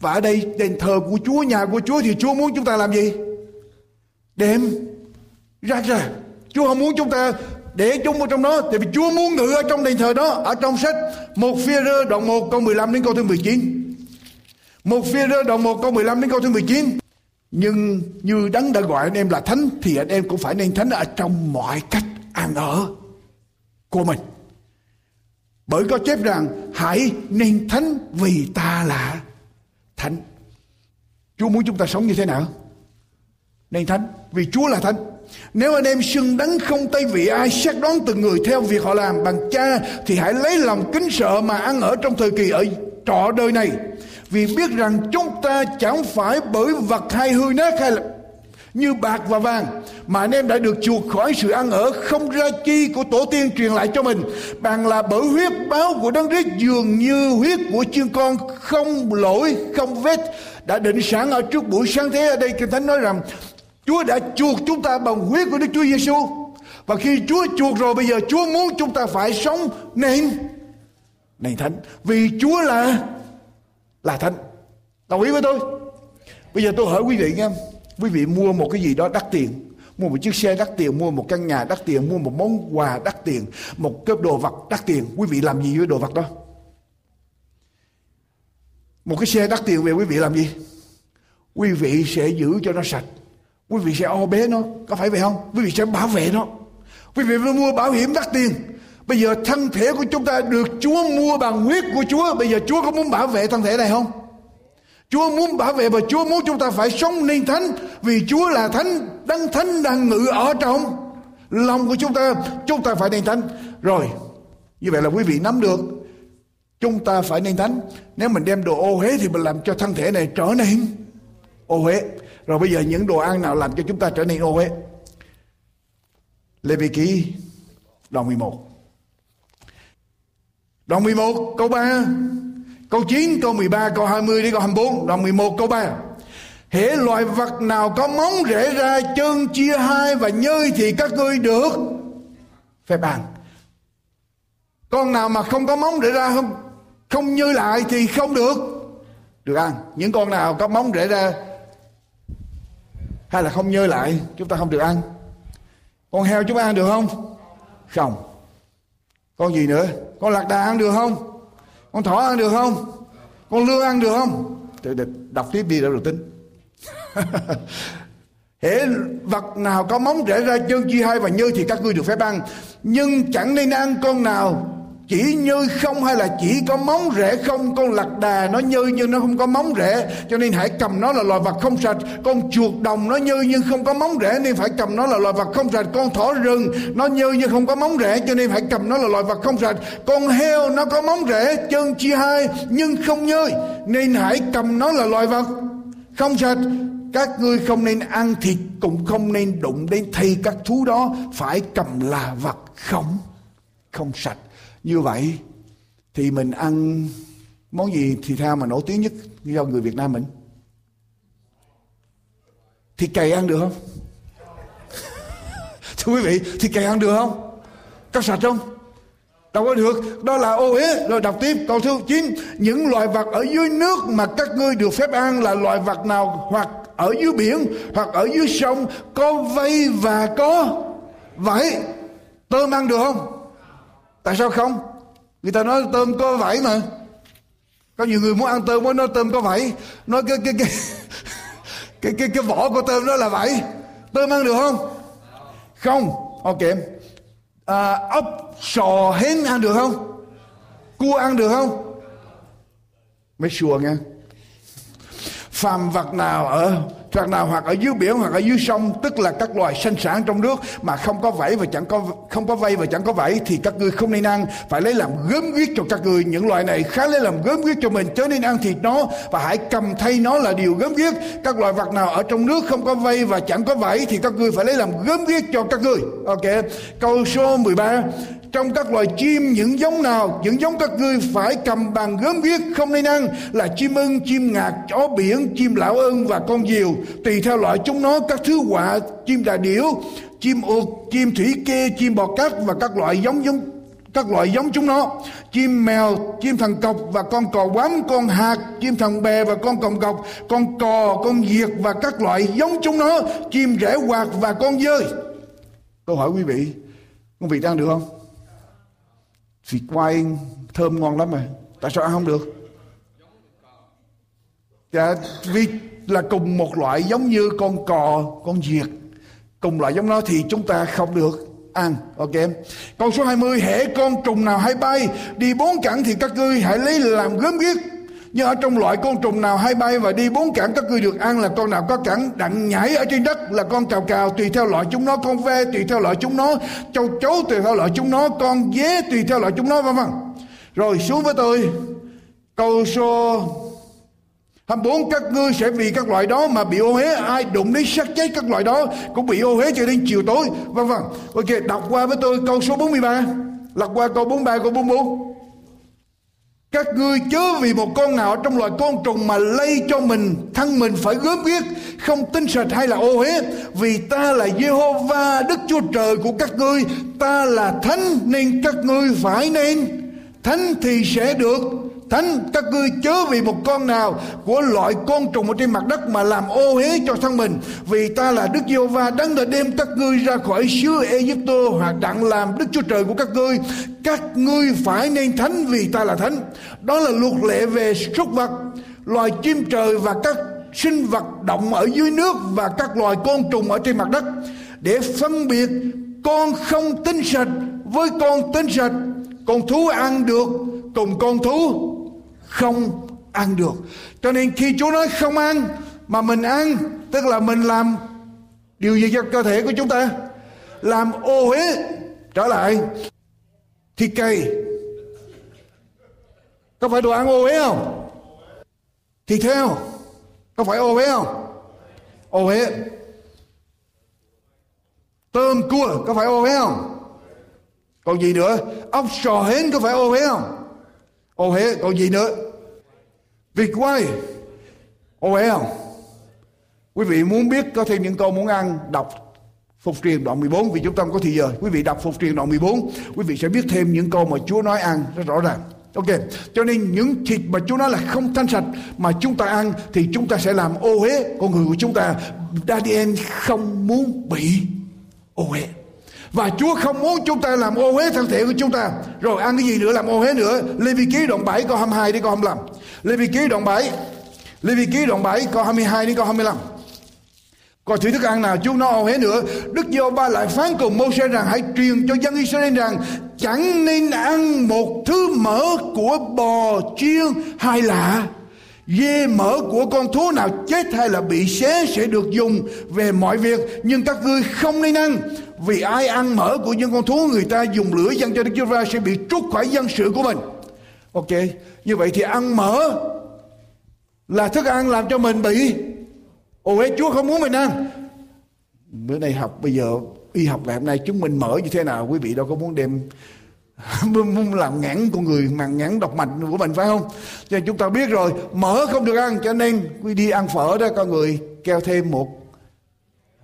Và ở đây, đền thờ của Chúa, nhà của Chúa thì Chúa muốn chúng ta làm gì? Đem rác ra. Chúa không muốn chúng ta để chúng ở trong đó, tại vì Chúa muốn ngự ở trong đền thờ đó, ở trong sách một phía rơ đoạn 1 câu 15 đến câu thứ 19 một phi rơ đoạn 1 câu 15 đến câu thứ 19 nhưng như đấng đã gọi anh em là thánh, thì anh em cũng phải nên thánh ở trong mọi cách ăn ở của mình. Bởi có chép rằng, hãy nên thánh vì ta là thánh. Chúa muốn chúng ta sống như thế nào? Nên thánh, vì Chúa là thánh. Nếu anh em xưng đấng không tay vị, ai xét đoán từng người theo việc họ làm bằng cha, thì hãy lấy lòng kính sợ mà ăn ở trong thời kỳ ở trọ đời này vì biết rằng chúng ta chẳng phải bởi vật hay hư nát hay là như bạc và vàng, mà anh em đã được chuộc khỏi sự ăn ở không ra chi của tổ tiên truyền lại cho mình. Bằng là bởi huyết báo của đấng Christ dường như huyết của chiên con không lỗi, không vết, đã định sẵn ở trước buổi sáng thế. Ở đây kinh thánh nói rằng, Chúa đã chuộc chúng ta bằng huyết của Đức Chúa Giêsu và khi Chúa chuộc rồi, bây giờ Chúa muốn chúng ta phải sống nên nên thánh. Vì Chúa là là thánh đồng ý với tôi. Bây giờ tôi hỏi quý vị nghe quý vị mua một cái gì đó đắt tiền. Mua một chiếc xe đắt tiền, mua một căn nhà đắt tiền, mua một món quà đắt tiền, một cái đồ vật đắt tiền. Quý vị làm gì với đồ vật đó? Một cái xe đắt tiền về quý vị làm gì? Quý vị sẽ giữ cho nó sạch. Quý vị sẽ o bé nó. Có phải vậy không? Quý vị sẽ bảo vệ nó. Quý vị phải mua bảo hiểm đắt tiền. Bây giờ thân thể của chúng ta được Chúa mua bằng huyết của Chúa. Bây giờ Chúa có muốn bảo vệ thân thể này không? Chúa muốn bảo vệ và Chúa muốn chúng ta phải sống nên thánh vì Chúa là thánh, đấng thánh đang ngự ở trong lòng của chúng ta. Chúng ta phải nên thánh. Rồi, như vậy là quý vị nắm được. Chúng ta phải nên thánh. Nếu mình đem đồ ô huế thì mình làm cho thân thể này trở nên ô huế. Rồi bây giờ những đồ ăn nào làm cho chúng ta trở nên ô huế? Lê Vị Ký đoạn 11 Đoạn 11 câu 3 Câu 9 câu 13 câu 20 đến câu 24 Đoạn 11 câu 3 Hễ loài vật nào có móng rễ ra, chân chia hai và nhơi thì các ngươi được. Phép ăn. Con nào mà không có móng rễ ra không? Không như lại thì không được. Được ăn. Những con nào có móng rễ ra hay là không như lại, chúng ta không được ăn. Con heo chúng ta ăn được không? Không. Con gì nữa? Con lạc đà ăn được không? Con thỏ ăn được không? Con lương ăn được không? Để đọc tiếp đi đã rồi tính Hễ vật nào có móng rễ ra chân chi hai và nhơ thì các ngươi được phép ăn. Nhưng chẳng nên ăn con nào chỉ như không hay là chỉ có móng rễ không? Con lạc đà nó như nhưng nó không có móng rễ, cho nên hãy cầm nó là loài vật không sạch. Con chuột đồng nó như nhưng không có móng rễ, nên phải cầm nó là loài vật không sạch. Con thỏ rừng nó như nhưng không có móng rễ, cho nên phải cầm nó là loài vật không sạch. Con heo nó có móng rễ, chân chia hai, nhưng không như nên hãy cầm nó là loài vật không sạch. Các ngươi không nên ăn thịt, cũng không nên đụng đến thây các thú đó. Phải cầm là vật không không sạch như vậy thì mình ăn món gì thì theo mà nổi tiếng nhất do người Việt Nam mình? Thịt cầy ăn được không? Thưa quý vị, thịt cầy ăn được không? Có sạch không? Đâu có được. Đó là ô uế, rồi đọc tiếp. Câu thứ chín những loài vật ở dưới nước mà các ngươi được phép ăn là loài vật nào? Hoặc ở dưới biển, hoặc ở dưới sông, có vây và có vậy tôm ăn được không? Tại sao không? Người ta nói tôm có vảy mà. Có nhiều người muốn ăn tôm mới nói tôm có vảy. Nói cái cái cái cái cái, cái vỏ của tôm đó là vảy. Tôm ăn được không? Không. Ok. À, ốc sò hến ăn được không? Cua ăn được không? Mấy sure nghe. Phàm vật nào ở vật nào hoặc ở dưới biển hoặc ở dưới sông, tức là các loài sinh sản trong nước mà không có vảy và chẳng có, không có vây và chẳng có vảy thì các ngươi không nên ăn. Phải lấy làm gớm ghiếc cho các ngươi. Những loài này khá lấy làm gớm ghiếc cho mình. Chớ nên ăn thịt nó và hãy cầm thay nó là điều gớm ghiếc. Các loài vật nào ở trong nước không có vây và chẳng có vảy thì các ngươi phải lấy làm gớm ghiếc cho các ngươi. Ok. Câu số 13 trong các loài chim, những giống nào, những giống các ngươi phải cầm bằng gớm ghiếc không nên ăn là chim ưng, chim ngạc, chó biển, chim lão ưng và con diều. Tùy theo loại chúng nó, các thứ quạ chim đà điểu, chim uột, chim thủy kê, chim bò cát và các loại giống giống, các loại giống chúng nó. Chim mèo, chim thằng cọc và con cò quắm con hạt chim thằng bè và con còng cọc, con cò, con diệt và các loại giống chúng nó, chim rễ quạt và con dơi. Câu hỏi quý vị quý vị đang được không? Xịt quay thơm ngon lắm mà Tại sao ăn không được? Dạ vì là cùng một loại giống như con cò, Con diệt. Cùng loại giống nó thì chúng ta không được ăn. Ok Câu số 20 Hễ con trùng nào hay bay, Đi bốn cẳng thì các ngươi hãy lấy làm gớm ghiếc nhưng ở trong loại côn trùng nào hay bay và đi, bốn cẳng các ngươi được ăn là con nào có cẳng đặng nhảy ở trên đất là con cào cào, tùy theo loại chúng nó, con ve tùy theo loại chúng nó, châu chấu tùy theo loại chúng nó, con dế tùy theo loại chúng nó, vân vân. Rồi xuống với tôi. Câu số 24 các ngươi sẽ vì các loại đó mà bị ô uế, ai đụng đến xác chết các loại đó cũng bị ô uế cho đến chiều tối, vân vân. Ok, đọc qua với tôi câu số 43 lật qua câu 43 câu 44 các ngươi chớ vì một con nào trong loài côn trùng mà lây cho mình, thân mình phải gớm ghiếc, không tinh sạch hay là ô uế. Vì ta là Jehovah Đức Chúa Trời của các ngươi, ta là thánh nên các ngươi phải nên. Thánh thì sẽ được thánh, các ngươi chớ vì một con nào của loại côn trùng ở trên mặt đất mà làm ô uế cho thân mình. Vì ta là Đức Giê va đấng đã đem các ngươi ra khỏi xứ Egypto hoặc đặng làm Đức Chúa Trời của các ngươi các ngươi phải nên thánh vì ta là thánh. Đó là luật lệ về súc vật, loài chim trời và các sinh vật động ở dưới nước và các loài côn trùng ở trên mặt đất. Để phân biệt, con không tinh sạch với con tinh sạch, con thú ăn được cùng con thú không ăn được. Cho nên khi Chúa nói không ăn mà mình ăn, tức là mình làm điều gì cho cơ thể của chúng ta? Làm ô uế trở lại thịt cây. Có phải đồ ăn ô uế không? Thịt heo có phải ô uế không? Ô uế. Tôm, cua, có phải ô uế không? Còn gì nữa? Ốc, sò, hến có phải ô uế không? Ô hế còn gì nữa vịt quay ô hế không quý vị muốn biết có thêm những câu muốn ăn đọc Phục truyền đoạn 14 vì chúng ta không có thì giờ. Quý vị đọc phục truyền đoạn 14, quý vị sẽ biết thêm những câu mà Chúa nói ăn rất rõ ràng. Ok, cho nên những thịt mà Chúa nói là không thanh sạch mà chúng ta ăn thì chúng ta sẽ làm ô uế con người của chúng ta. Daniel không muốn bị ô uế. Và Chúa không muốn chúng ta làm ô uế thân thể của chúng ta. Rồi ăn cái gì nữa, làm ô uế nữa. Lê Vi Ký đoạn 7 câu 22 đi câu 25. Lê Vi Ký đoạn 7. Lê Vi Ký đoạn 7 câu 22 đến câu 25. Còn thứ thức ăn nào Chúa nói ô uế nữa. Đức Giê ba lại phán cùng mô xe rằng, hãy truyền cho dân Israel rằng, chẳng nên ăn một thứ mỡ của bò chiên hay là dê mỡ của con thú nào chết hay là bị xé sẽ được dùng về mọi việc, nhưng các ngươi không nên ăn vì ai ăn mỡ của những con thú người ta dùng lửa dân cho Đức Chúa Va sẽ bị trút khỏi dân sự của mình. Ok, như vậy thì ăn mỡ là thức ăn làm cho mình bị ồ Chúa không muốn mình ăn. Bữa nay học, bây giờ y học ngày hôm nay chứng minh mỡ như thế nào, quý vị đâu có muốn đem muốn làm ngắn con người mà ngắn độc mạch của mình, phải không? Cho nên chúng ta biết rồi mỡ không được ăn, cho nên quý đi ăn phở đó, con người keo thêm một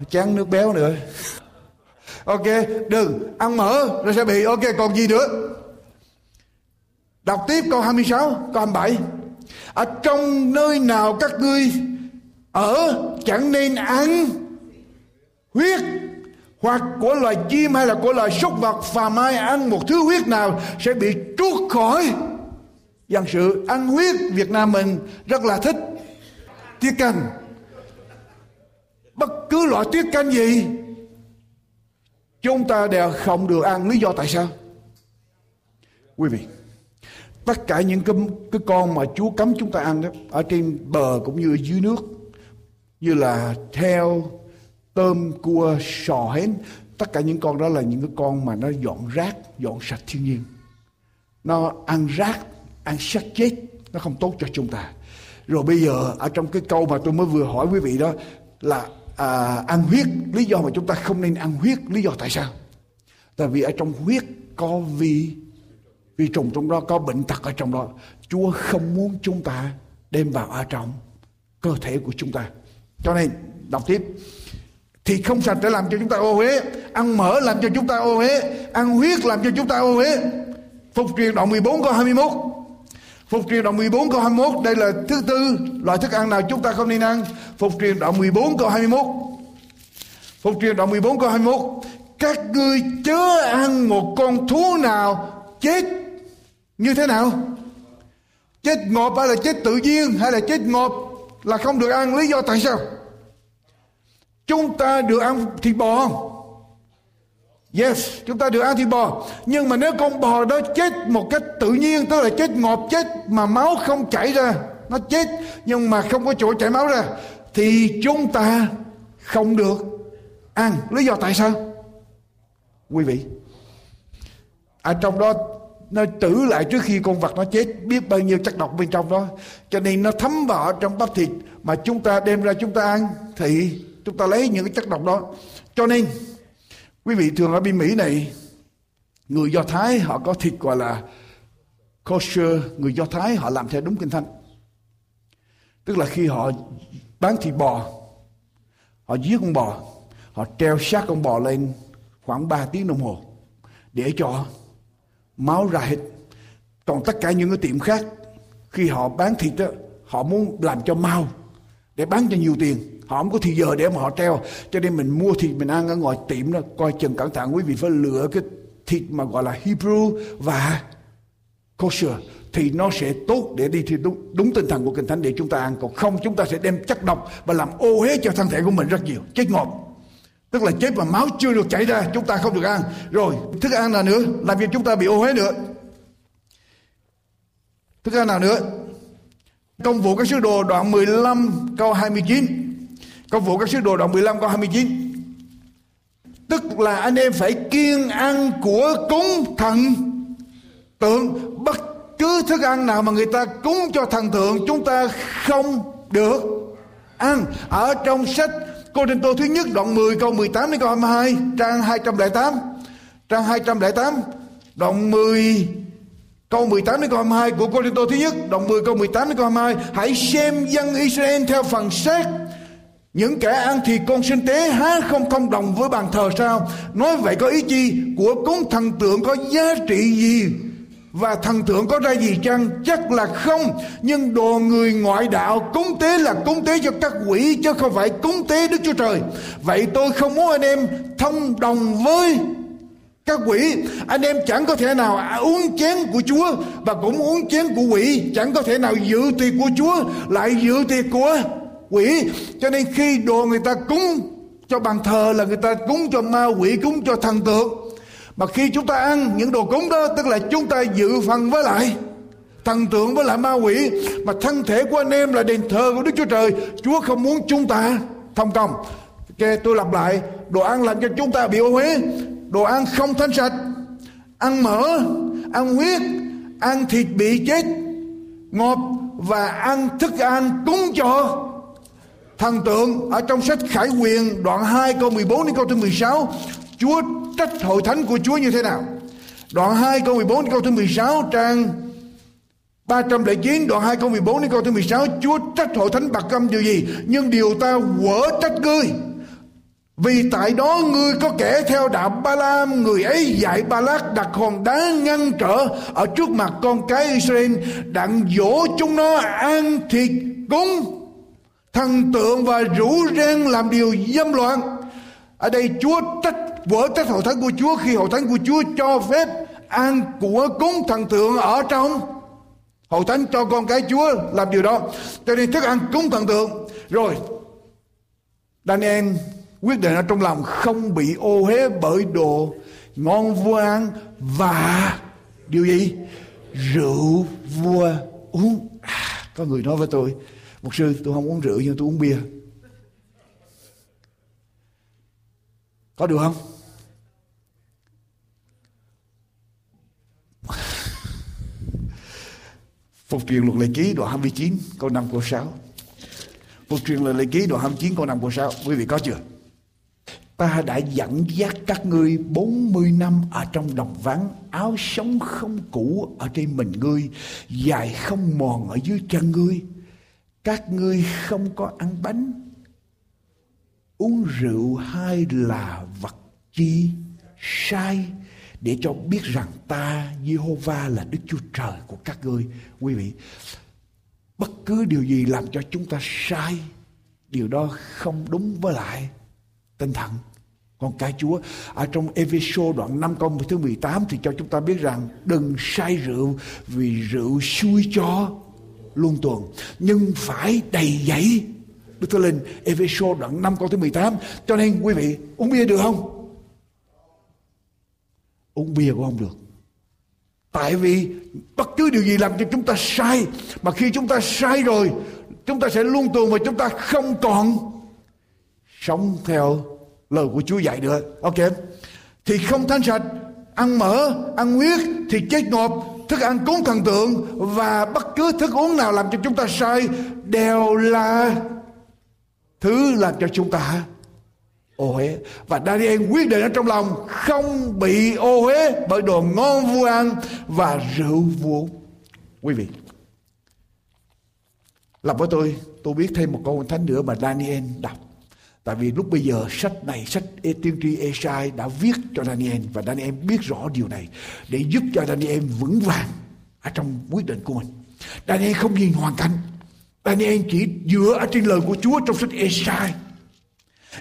chén nước béo nữa ok, đừng, ăn mỡ, nó sẽ bị, ok, còn gì nữa? Đọc tiếp câu 26 câu 27 ở trong nơi nào các ngươi ở chẳng nên ăn huyết hoặc của loài chim hay là của loài súc vật phàm ai ăn một thứ huyết nào sẽ bị trút khỏi? Dân sự, ăn huyết Việt Nam mình rất là thích tiết canh. Bất cứ loại tiết canh gì chúng ta đều không được ăn lý do tại sao? Quý vị tất cả những cái, cái con mà Chúa cấm chúng ta ăn đó ở trên bờ cũng như dưới nước như là theo tôm cua sò hến tất cả những con đó là những cái con mà nó dọn rác dọn sạch thiên nhiên. Nó ăn rác ăn xác chết nó không tốt cho chúng ta. Rồi bây giờ ở trong cái câu mà tôi mới vừa hỏi quý vị đó là à, ăn huyết lý do mà chúng ta không nên ăn huyết lý do tại sao? Tại vì ở trong huyết có vi vi trùng trong đó có bệnh tật ở trong đó. Chúa không muốn chúng ta đem vào ở trong cơ thể của chúng ta. Cho nên đọc tiếp. Thì không sạch để làm cho chúng ta ô uế ăn mỡ làm cho chúng ta ô uế ăn huyết làm cho chúng ta ô uế. Phục truyền đoạn 14 câu 21 Phục truyền đoạn 14 câu 21 Đây là thứ tư Loại thức ăn nào chúng ta không nên ăn? Phục truyền đoạn 14 câu 21 Phục truyền đoạn 14 câu 21 Các ngươi chớ ăn một con thú nào chết Như thế nào? Chết ngộp hay là chết tự nhiên Hay là chết ngộp là không được ăn, Lý do tại sao? Chúng ta được ăn thịt bò không? Yes, chúng ta được ăn thịt bò. Nhưng mà nếu con bò đó chết một cách tự nhiên, tức là chết ngọt chết mà máu không chảy ra, nó chết nhưng mà không có chỗ chảy máu ra, thì chúng ta không được ăn. Lý do tại sao? Quý vị, ở trong đó nó trữ lại trước khi con vật nó chết biết bao nhiêu chất độc bên trong đó cho nên nó thấm vào trong bắp thịt mà chúng ta đem ra chúng ta ăn thì chúng ta lấy những cái chất độc đó cho nên quý vị thường ở bên Mỹ này người Do Thái họ có thịt gọi là kosher người Do Thái họ làm theo đúng kinh thánh. Tức là khi họ bán thịt bò họ giết con bò họ treo xác con bò lên khoảng 3 tiếng đồng hồ để cho máu ra hết. Còn tất cả những cái tiệm khác khi họ bán thịt đó, họ muốn làm cho mau để bán cho nhiều tiền họ không có thì giờ để mà họ treo. Cho nên mình mua thịt mình ăn ở ngoài tiệm đó coi chừng cẩn thận. Quý vị phải lựa cái thịt mà gọi là Hebrew và kosher thì nó sẽ tốt để đi thì đúng, đúng tinh thần của kinh thánh để chúng ta ăn. Còn không chúng ta sẽ đem chất độc và làm ô uế cho thân thể của mình rất nhiều. Chết ngọt tức là chết mà máu chưa được chảy ra chúng ta không được ăn. Rồi thức ăn nào nữa? Làm cho chúng ta bị ô uế nữa. Thức ăn nào nữa? Công vụ các sứ đồ đoạn 15 câu 29 Công vụ các sứ đồ đoạn 15 câu 29 Tức là anh em phải kiêng ăn của cúng thần tượng. Bất cứ thức ăn nào mà người ta cúng cho thần tượng, Chúng ta không được ăn. Ở trong sách Cô Đinh Tô thứ nhất đoạn 10 câu 18 đến câu 22 Trang 208 Trang 208 Đoạn 10 Câu 18 đến câu 22 của Cô Đinh Tô thứ nhất, Đoạn 10 câu 18 đến câu 22 Hãy xem dân Israel theo phần xét những kẻ ăn thịt con sinh tế há không thông đồng với bàn thờ sao? Nói vậy có ý chi? Của cúng thần tượng có giá trị gì? và thần tượng có ra gì chăng chắc là không nhưng đồ người ngoại đạo cúng tế là cúng tế cho các quỷ, chứ không phải cúng tế đức chúa trời vậy tôi không muốn anh em thông đồng với các quỷ anh em chẳng có thể nào uống chén của chúa và cũng uống chén của quỷ chẳng có thể nào dự tiệc của chúa lại dự tiệc của quỷ. Cho nên khi đồ người ta cúng cho bàn thờ là người ta cúng cho ma quỷ, cúng cho thần tượng. Mà khi chúng ta ăn những đồ cúng đó, tức là chúng ta dự phần với lại thần tượng với lại ma quỷ. Mà thân thể của anh em là đền thờ của Đức Chúa Trời. Chúa không muốn chúng ta thông công. Ok, tôi lặp lại. Đồ ăn làm cho chúng ta bị ô uế. Đồ ăn không thanh sạch. Ăn mỡ, ăn huyết, ăn thịt bị chết. Ngọt và ăn thức ăn cúng cho thần tượng ở trong sách Khải Quyền, đoạn 2 câu 14 đến câu thứ 16 Chúa trách hội thánh của Chúa như thế nào? Đoạn 2 câu 14 đến câu thứ 16 trang 309 đoạn 2 câu 14 đến câu thứ 16 Chúa trách hội thánh bạc câm điều gì? Nhưng điều ta quở trách ngươi. Vì tại đó ngươi có kẻ theo đạo Ba Lam Người ấy dạy Ba Lát đặt hòn đá ngăn trở Ở trước mặt con cái Israel, Đặng dỗ chúng nó ăn thịt cúng. Thần tượng và rủ ren làm điều dâm loạn. Ở đây Chúa trách vỡ trách hội thánh của Chúa Khi hội thánh của Chúa cho phép ăn của cúng thần tượng ở trong. Hội thánh cho con cái Chúa làm điều đó. Cho nên thức ăn cúng thần tượng. Rồi Daniel quyết định ở trong lòng không bị ô hế bởi đồ ngon vua ăn và điều gì? Rượu vua uống. À, có người nói với tôi Mục sư tôi không uống rượu, nhưng tôi uống bia. Có được không? Phục truyền luật lệ ký đoạn 29 câu 5 câu 6 Phục truyền luật lệ ký đoạn 29 câu 5 câu 6 Quý vị có chưa? Ta đã dẫn dắt các ngươi 40 năm ở trong đồng vắng, Áo sống không cũ ở trên mình ngươi, Dài không mòn ở dưới chân ngươi. Các ngươi không có ăn bánh Uống rượu hay là vật chi sai để cho biết rằng ta Jehovah là Đức Chúa Trời của các ngươi. Quý vị, bất cứ điều gì làm cho chúng ta sai, điều đó không đúng với lại tinh thần con cái Chúa. Ở trong Epheso đoạn 5 câu thứ 18 thì cho chúng ta biết rằng đừng say rượu vì rượu xui cho luôn tuần. Nhưng phải đầy dẫy. Đức Thánh Linh, Epheso đoạn 5 câu thứ 18. Cho nên quý vị uống bia được không? Uống bia cũng không được. Tại vì bất cứ điều gì làm cho chúng ta sai mà khi chúng ta sai rồi chúng ta sẽ luôn tuần và chúng ta không còn sống theo lời của Chúa dạy nữa. Ok. Thì không thanh sạch, ăn mỡ, ăn huyết, thì chết ngọt, thức ăn cúng thần tượng và bất cứ thức uống nào làm cho chúng ta say đều là thứ làm cho chúng ta ô uế. Và Daniel quyết định ở trong lòng không bị ô uế bởi đồ ngon vua ăn và rượu vua. Quý vị làm với tôi tôi biết thêm một câu thánh nữa mà Daniel đọc. Tại vì lúc bây giờ sách này, sách e- tiên tri Esai đã viết cho Daniel và Daniel biết rõ điều này để giúp cho Daniel vững vàng ở trong quyết định của mình. Daniel không nhìn hoàn cảnh. Daniel chỉ dựa ở trên lời của Chúa trong sách Esai.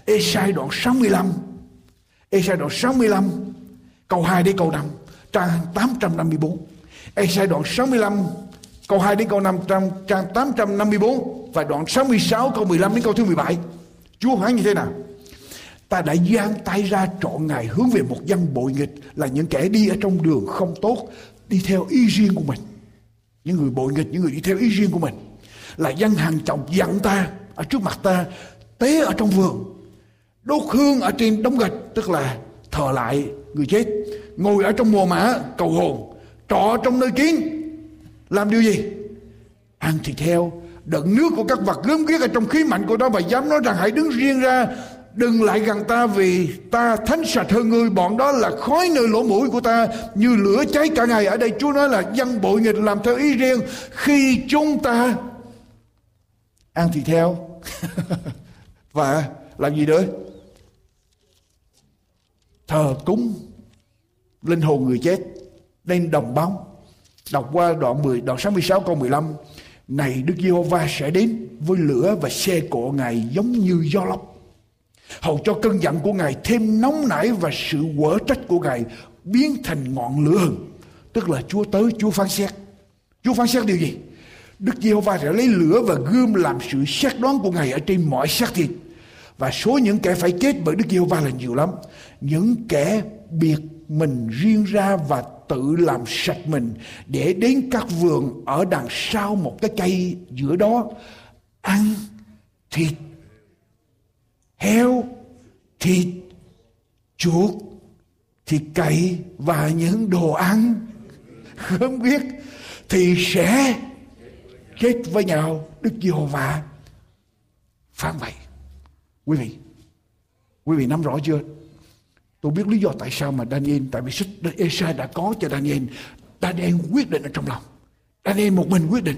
Esai đoạn 65. Esai đoạn 65 câu 2 đến câu 5 trang 854. Esai đoạn 65 câu 2 đến câu 5 trang, 854 và đoạn 66 câu 15 đến câu thứ 17. Chúa hỏi như thế nào? Ta đã giang tay ra trọn ngài hướng về một dân bội nghịch là những kẻ đi ở trong đường không tốt, đi theo ý riêng của mình. Những người bội nghịch, những người đi theo ý riêng của mình. Là dân hàng chồng dặn ta ở trước mặt ta, tế ở trong vườn, đốt hương ở trên đống gạch, tức là thờ lại người chết, ngồi ở trong mùa mã cầu hồn, trọ trong nơi kiến, làm điều gì? Ăn thịt heo, đựng nước của các vật gớm ghiếc ở trong khí mạnh của nó và dám nói rằng hãy đứng riêng ra. Đừng lại gần ta vì ta thánh sạch hơn ngươi. Bọn đó là khói nơi lỗ mũi của ta như lửa cháy cả ngày. Ở đây Chúa nói là dân bội nghịch làm theo ý riêng. Khi chúng ta ăn thì theo và làm gì nữa? Thờ cúng linh hồn người chết. Nên đồng bóng Đọc qua đoạn 10, đoạn 66 câu 15. Này Đức Giê-hô-va sẽ đến với lửa và xe cộ Ngài giống như gió lốc. Hầu cho cơn giận của Ngài thêm nóng nảy và sự quở trách của Ngài biến thành ngọn lửa hừng. Tức là Chúa tới, Chúa phán xét. Chúa phán xét điều gì? Đức Giê-hô-va sẽ lấy lửa và gươm làm sự xét đoán của Ngài ở trên mọi xác thịt. Và số những kẻ phải chết bởi Đức Giê-hô-va là nhiều lắm. Những kẻ biệt mình riêng ra và tự làm sạch mình để đến các vườn ở đằng sau một cái cây giữa đó. Ăn thịt, heo, thịt, chuột, thịt cậy và những đồ ăn. Không biết thì sẽ chết với nhau. Đức giê-hô-va phán vậy. Quý vị quý vị nắm rõ chưa? Tôi biết lý do tại sao mà Daniel, tại vì sách Esai đã có cho Daniel. Daniel quyết định ở trong lòng. Daniel một mình quyết định.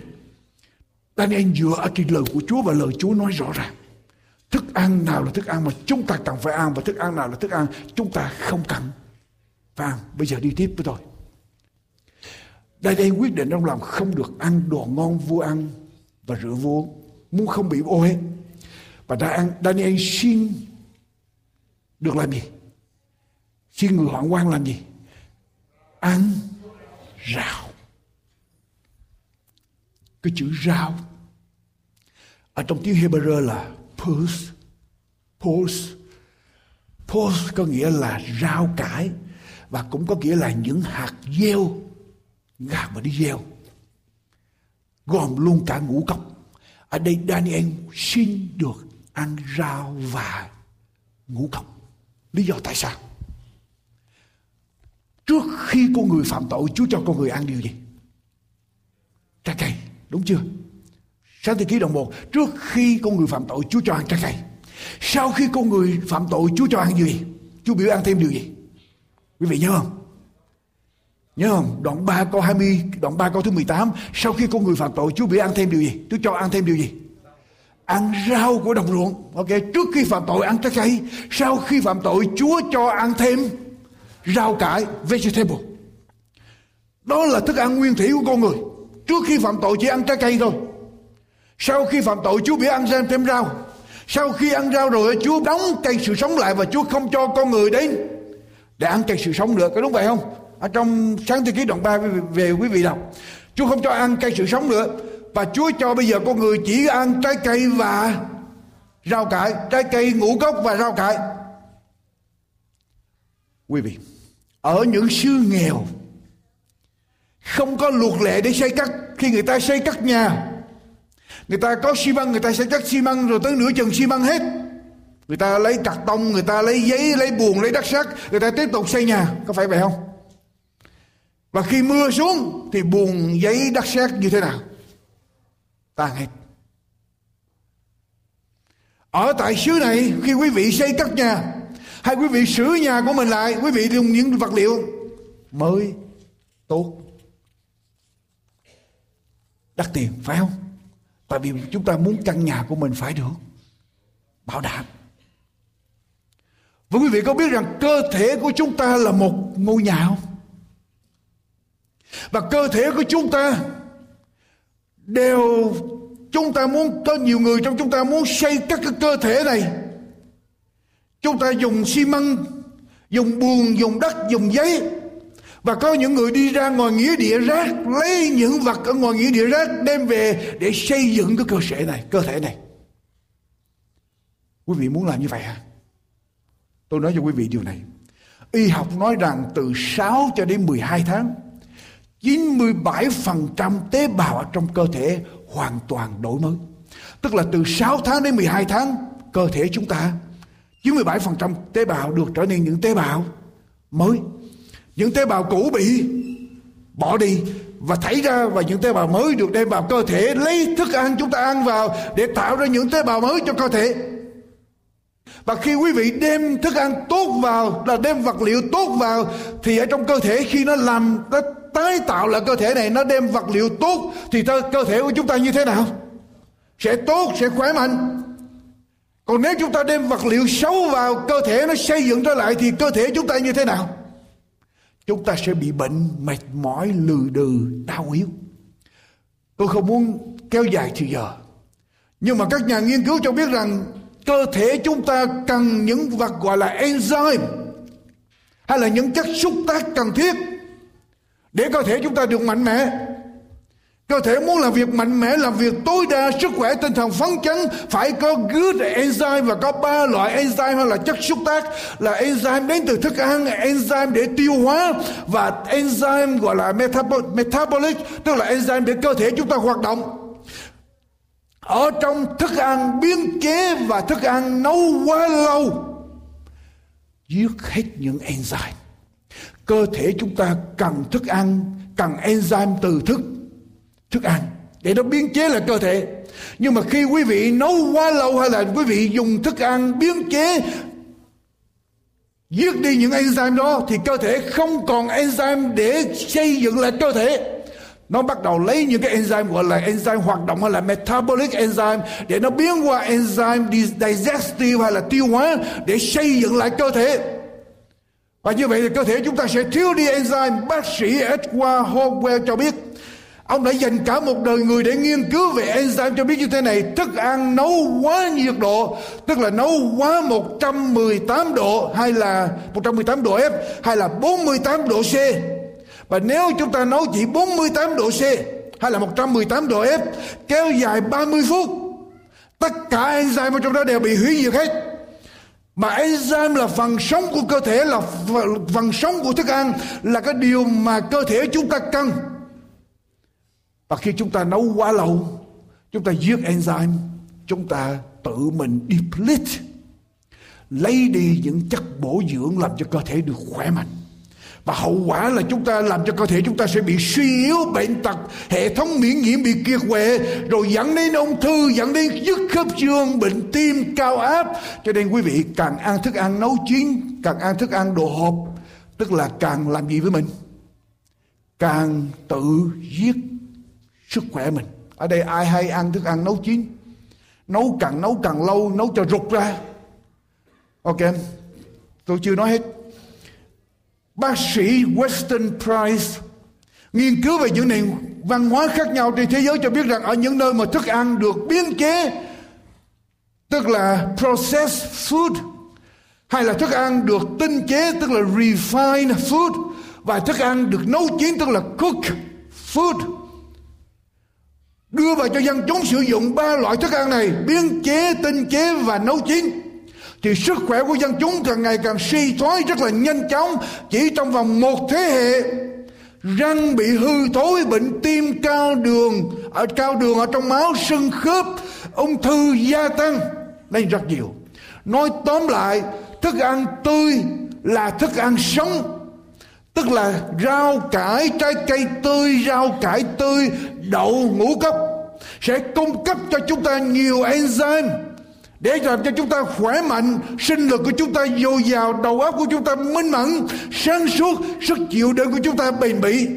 Daniel dựa ở trên lời của Chúa và lời Chúa nói rõ ràng. Thức ăn nào là thức ăn mà chúng ta cần phải ăn và thức ăn nào là thức ăn chúng ta không cần phải ăn. Bây giờ đi tiếp với tôi. Daniel quyết định trong lòng không được ăn đồ ngon vua ăn và rượu vua muốn không bị ô hết. Và Daniel xin được làm gì? Xin người quan làm gì? Ăn rau. Cái chữ rau ở trong tiếng Hebrew là pus. Pus. Pus có nghĩa là rau cải và cũng có nghĩa là những hạt gieo gà mà đi gieo gồm luôn cả ngũ cốc ở đây Daniel xin được ăn rau và ngũ cốc lý do tại sao Trước khi con người phạm tội, Chúa cho con người ăn điều gì? Trái cây, Đúng chưa? Sáng thế ký đoạn 1 Trước khi con người phạm tội, Chúa cho ăn trái cây Sau khi con người phạm tội, Chúa cho ăn gì? Chúa biểu ăn thêm điều gì? Quý vị nhớ không? Nhớ không? Đoạn 3 câu 20 Đoạn 3 câu thứ 18 Sau khi con người phạm tội, Chúa biểu ăn thêm điều gì? Chúa cho ăn thêm điều gì? Ăn rau của đồng ruộng Ok, Trước khi phạm tội, ăn trái cây Sau khi phạm tội, Chúa cho ăn thêm rau cải, vegetable. Đó là thức ăn nguyên thủy của con người. Trước khi phạm tội, chỉ ăn trái cây thôi. Sau khi phạm tội, Chúa bị ăn thêm thêm rau. Sau khi ăn rau rồi, Chúa đóng cây sự sống lại và Chúa không cho con người đến để ăn cây sự sống nữa có đúng vậy không? Ở trong sáng thế ký đoạn 3 về quý vị đọc. Chúa không cho ăn cây sự sống nữa. Và Chúa cho bây giờ con người chỉ ăn trái cây và rau cải. Trái cây ngũ cốc và rau cải. Quý vị ở những xứ nghèo, không có luật lệ để xây cất khi người ta xây cất nhà, người ta có xi măng, người ta xây cắt xi măng rồi tới nửa chừng xi măng hết. Người ta lấy cạc tông, người ta lấy giấy, lấy buồn lấy đất sắt, người ta tiếp tục xây nhà. Có phải vậy không? Và khi mưa xuống thì buồn giấy, đất sét như thế nào? Tan hết. Ở tại xứ này, khi quý vị xây cất nhà hay quý vị sửa nhà của mình lại, quý vị dùng những vật liệu mới, tốt. Đắt tiền, phải không? Tại vì chúng ta muốn căn nhà của mình phải được bảo đảm. Và quý vị có biết rằng cơ thể của chúng ta là một ngôi nhà không? Và cơ thể của chúng ta đều, chúng ta muốn có nhiều người trong chúng ta muốn xây các cái cơ thể này Chúng ta dùng xi măng, dùng buồn, dùng đất, dùng giấy. Và có những người đi ra ngoài nghĩa địa rác, lấy những vật ở ngoài nghĩa địa rác đem về để xây dựng cái cơ thể này, cơ thể này. Quý vị muốn làm như vậy hả? Tôi nói cho quý vị điều này. Y học nói rằng từ 6 cho đến 12 tháng, 97% tế bào ở trong cơ thể hoàn toàn đổi mới. Tức là từ 6 tháng đến 12 tháng, cơ thể chúng ta 97% tế bào được trở nên những tế bào mới. Những tế bào cũ bị bỏ đi và thảy ra và những tế bào mới được đem vào cơ thể lấy thức ăn chúng ta ăn vào để tạo ra những tế bào mới cho cơ thể. Và khi quý vị đem thức ăn tốt vào là đem vật liệu tốt vào thì ở trong cơ thể khi nó làm nó tái tạo lại cơ thể này nó đem vật liệu tốt thì cơ thể của chúng ta như thế nào? Sẽ tốt, sẽ khỏe mạnh. Còn nếu chúng ta đem vật liệu xấu vào cơ thể nó xây dựng trở lại thì cơ thể chúng ta như thế nào? chúng ta sẽ bị bệnh mệt mỏi, lừ đừ, đau yếu. Tôi không muốn kéo dài thì giờ. Nhưng mà các nhà nghiên cứu cho biết rằng cơ thể chúng ta cần những vật gọi là enzyme hay là những chất xúc tác cần thiết để cơ thể chúng ta được mạnh mẽ. Cơ thể muốn làm việc mạnh mẽ, làm việc tối đa, sức khỏe tinh thần phấn chấn, phải có good enzyme và có ba loại enzyme hay là chất xúc tác là enzyme đến từ thức ăn, enzyme để tiêu hóa và enzyme gọi là metabolic, tức là enzyme để cơ thể chúng ta hoạt động. Ở trong thức ăn biến chế và thức ăn nấu quá lâu, giết hết những enzyme. Cơ thể chúng ta cần thức ăn, cần enzyme từ thức thức ăn để nó biến chế lại cơ thể. Nhưng mà khi quý vị nấu quá lâu hay là quý vị dùng thức ăn biến chế, giết đi những enzyme đó, thì cơ thể không còn enzyme để xây dựng lại cơ thể. Nó bắt đầu lấy những cái enzyme gọi là enzyme hoạt động hay là metabolic enzyme để nó biến qua enzyme digestive hay là tiêu hóa để xây dựng lại cơ thể. Và như vậy thì cơ thể chúng ta sẽ thiếu đi enzyme. Bác sĩ Edward Howell cho biết Ông đã dành cả một đời người để nghiên cứu về enzyme cho biết như thế này. Thức ăn nấu quá nhiệt độ, tức là nấu quá 118 độ hay là 118 độ F hay là 48 độ C. Và nếu chúng ta nấu chỉ 48 độ C hay là 118 độ F kéo dài 30 phút, tất cả enzyme ở trong đó đều bị hủy diệt hết. Mà enzyme là phần sống của cơ thể, là phần sống của thức ăn, là cái điều mà cơ thể chúng ta cần. Và khi chúng ta nấu quá lâu, chúng ta giết enzyme, chúng ta tự mình deplete, lấy đi những chất bổ dưỡng làm cho cơ thể được khỏe mạnh. Và hậu quả là chúng ta làm cho cơ thể chúng ta sẽ bị suy yếu, bệnh tật, hệ thống miễn nhiễm bị kiệt quệ, rồi dẫn đến ung thư, dẫn đến dứt khớp xương, bệnh tim, cao áp. Cho nên quý vị càng ăn thức ăn nấu chín, càng ăn thức ăn đồ hộp, tức là càng làm gì với mình? Càng tự giết sức khỏe mình. Ở đây ai hay ăn thức ăn nấu chín. Nấu càng nấu càng lâu, nấu cho rụt ra. Ok tôi chưa nói hết. Bác sĩ Western Price nghiên cứu về những nền văn hóa khác nhau trên thế giới cho biết rằng ở những nơi mà thức ăn được biến chế, tức là processed food, hay là thức ăn được tinh chế, tức là refined food, và thức ăn được nấu chín, tức là cooked food đưa vào cho dân chúng sử dụng ba loại thức ăn này, biến chế, tinh chế và nấu chín. Thì sức khỏe của dân chúng càng ngày càng suy thoái rất là nhanh chóng, chỉ trong vòng một thế hệ. Răng bị hư thối, bệnh tim cao đường, ở, cao đường ở trong máu sưng khớp, ung thư gia tăng. Đây rất nhiều. Nói tóm lại, thức ăn tươi là thức ăn sống tức là rau cải trái cây tươi rau cải tươi đậu ngũ cốc sẽ cung cấp cho chúng ta nhiều enzyme để làm cho chúng ta khỏe mạnh sinh lực của chúng ta dồi dào đầu óc của chúng ta minh mẫn sáng suốt sức chịu đựng của chúng ta bền bỉ.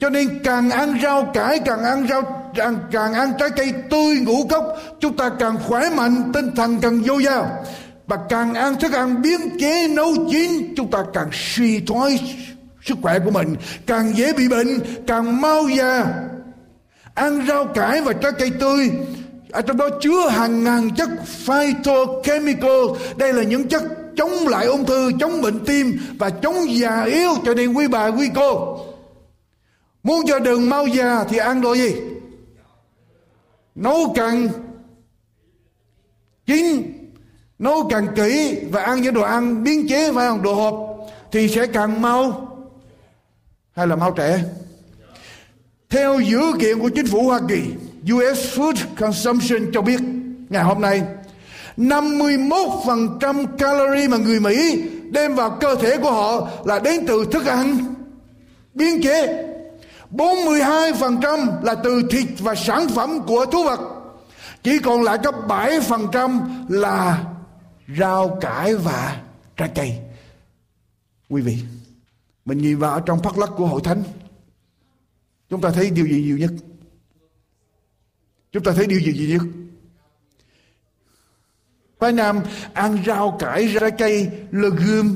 Cho nên càng ăn rau cải càng ăn rau càng, càng ăn trái cây tươi ngũ cốc chúng ta càng khỏe mạnh tinh thần càng dồi dào. Và càng ăn thức ăn biến chế nấu chín chúng ta càng suy thoái sức khỏe của mình, càng dễ bị bệnh, càng mau già. Ăn rau cải và trái cây tươi ở trong đó chứa hàng ngàn chất phytochemical. Đây là những chất chống lại ung thư, chống bệnh tim và chống già yếu cho nên quý bà, quý cô, muốn cho đường mau già thì ăn đồ gì? Nấu càng chín, nấu càng kỹ và ăn những đồ ăn biến chế phải không? Đồ hộp thì sẽ càng mau hay là mau trẻ? Theo dữ kiện của chính phủ Hoa Kỳ US Food Consumption cho biết, ngày hôm nay 51% calorie mà người Mỹ đem vào cơ thể của họ là đến từ thức ăn. Biến chế 42% là từ thịt và sản phẩm của thú vật. Chỉ còn lại có 7% là rau cải và trái cây. Quý vị mình nhìn vào trong phát lắc của hội thánh Chúng ta thấy điều gì nhiều nhất? Chúng ta thấy điều gì nhiều nhất? Phái Nam ăn rau cải, ra cây, legume,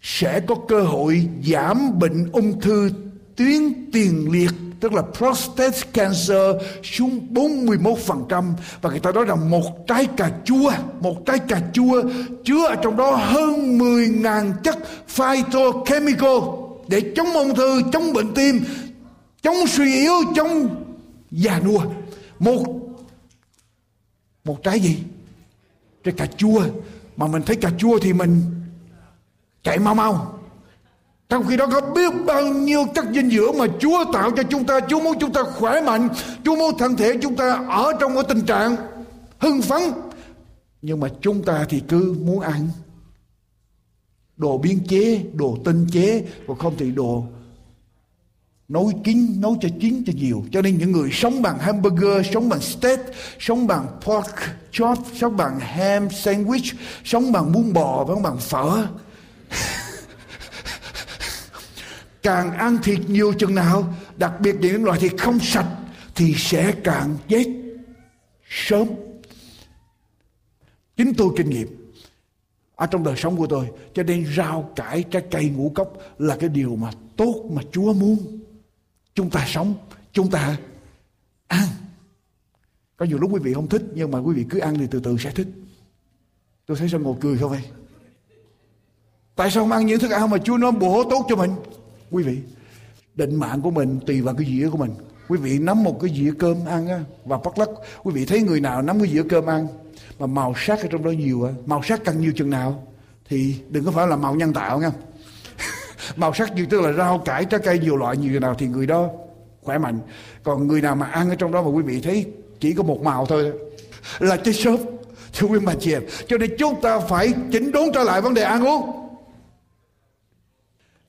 sẽ có cơ hội giảm bệnh ung thư tuyến tiền liệt tức là prostate cancer xuống 41% và người ta nói rằng một trái cà chua, một trái cà chua chứa ở trong đó hơn 10.000 chất phytochemical để chống ung thư, chống bệnh tim, chống suy yếu, chống già nua. Một một trái gì? Trái cà chua mà mình thấy cà chua thì mình chạy mau mau trong khi đó có biết bao nhiêu chất dinh dưỡng mà Chúa tạo cho chúng ta. Chúa muốn chúng ta khỏe mạnh. Chúa muốn thân thể chúng ta ở trong một tình trạng hưng phấn. Nhưng mà chúng ta thì cứ muốn ăn đồ biến chế, đồ tinh chế, và không thì đồ nấu chín, nấu cho chín cho nhiều. Cho nên những người sống bằng hamburger, sống bằng steak, sống bằng pork chop, sống bằng ham sandwich, sống bằng bún bò, sống bằng phở càng ăn thịt nhiều chừng nào, đặc biệt những loại thịt không sạch, thì sẽ càng chết sớm. Chính tôi kinh nghiệm ở trong đời sống của tôi, cho nên rau cải trái cây ngũ cốc là cái điều mà tốt mà Chúa muốn chúng ta sống, chúng ta ăn. Có nhiều lúc quý vị không thích, nhưng mà quý vị cứ ăn thì từ từ sẽ thích. Tôi thấy sao ngồi cười không vậy? Tại sao không ăn những thức ăn mà Chúa nói bổ tốt cho mình? Quý vị, định mạng của mình tùy vào cái dĩa của mình. Quý vị nắm một cái dĩa cơm ăn á, và bắt lắc, quý vị thấy người nào nắm cái dĩa cơm ăn mà màu sắc ở trong đó nhiều á, màu sắc càng nhiều chừng nào thì đừng có phải là màu nhân tạo nha. Màu sắc nhiều tức là rau cải, trái cây nhiều loại nhiều nào thì người đó khỏe mạnh. Còn người nào mà ăn ở trong đó mà quý vị thấy chỉ có một màu thôi, là chết sớm thưa quý bà chị em, cho nên chúng ta phải chỉnh đốn trở lại vấn đề ăn uống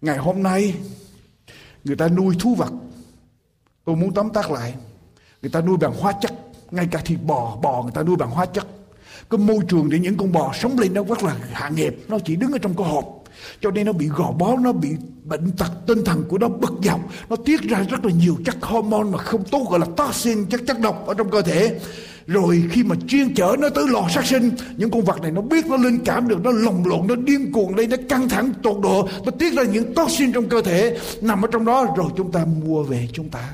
ngày hôm nay, người ta nuôi thú vật. Tôi muốn tóm tắt lại, người ta nuôi bằng hóa chất, ngay cả thịt bò bò người ta nuôi bằng hóa chất. Cái môi trường để những con bò sống lên nó rất là hạ nghiệp, nó chỉ đứng ở trong cái hộp. Cho nên nó bị gò bó, nó bị bệnh tật, tinh thần của nó bực dọc. Nó tiết ra rất là nhiều chất hormone mà không tốt, gọi là toxin, chất chất độc ở trong cơ thể rồi khi mà chuyên chở nó tới lò sát sinh, những con vật này nó biết nó linh cảm được, nó lồng lộn, nó điên cuồng lên, nó căng thẳng, tột độ, nó tiết ra những toxin trong cơ thể, nằm ở trong đó, rồi chúng ta mua về chúng ta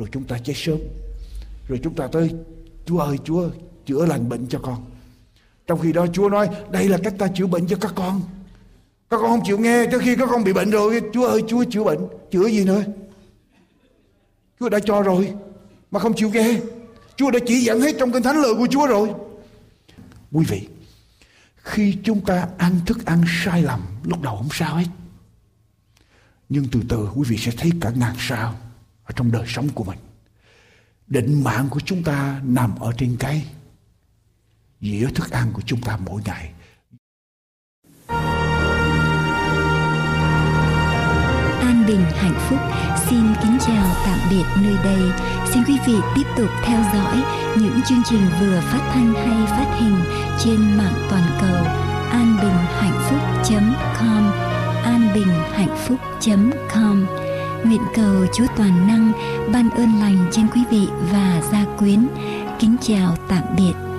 rồi chúng ta chết sớm. Rồi chúng ta tới, chúa ơi, chúa, chữa lành bệnh cho con. Trong khi đó chúa nói, đây là cách ta chữa bệnh cho các con. Các con không chịu nghe, tới khi các con bị bệnh rồi, chúa ơi, chúa chữa bệnh. Chữa gì nữa? Chúa đã cho rồi mà không chịu nghe. Chúa đã chỉ dẫn hết trong kinh thánh lời của Chúa rồi. Quý vị, khi chúng ta ăn thức ăn sai lầm, lúc đầu không sao hết. Nhưng từ từ quý vị sẽ thấy cả ngàn sao ở trong đời sống của mình. Định mạng của chúng ta nằm ở trên cái dĩa thức ăn của chúng ta mỗi ngày. Bình hạnh phúc xin kính chào tạm biệt nơi đây. Xin quý vị tiếp tục theo dõi những chương trình vừa phát thanh hay phát hình trên mạng toàn cầu anbinhhạnhphúc.com anbinhhạnhphúc.com Nguyện cầu Chúa Toàn Năng ban ơn lành trên quý vị và gia quyến. Kính chào tạm biệt.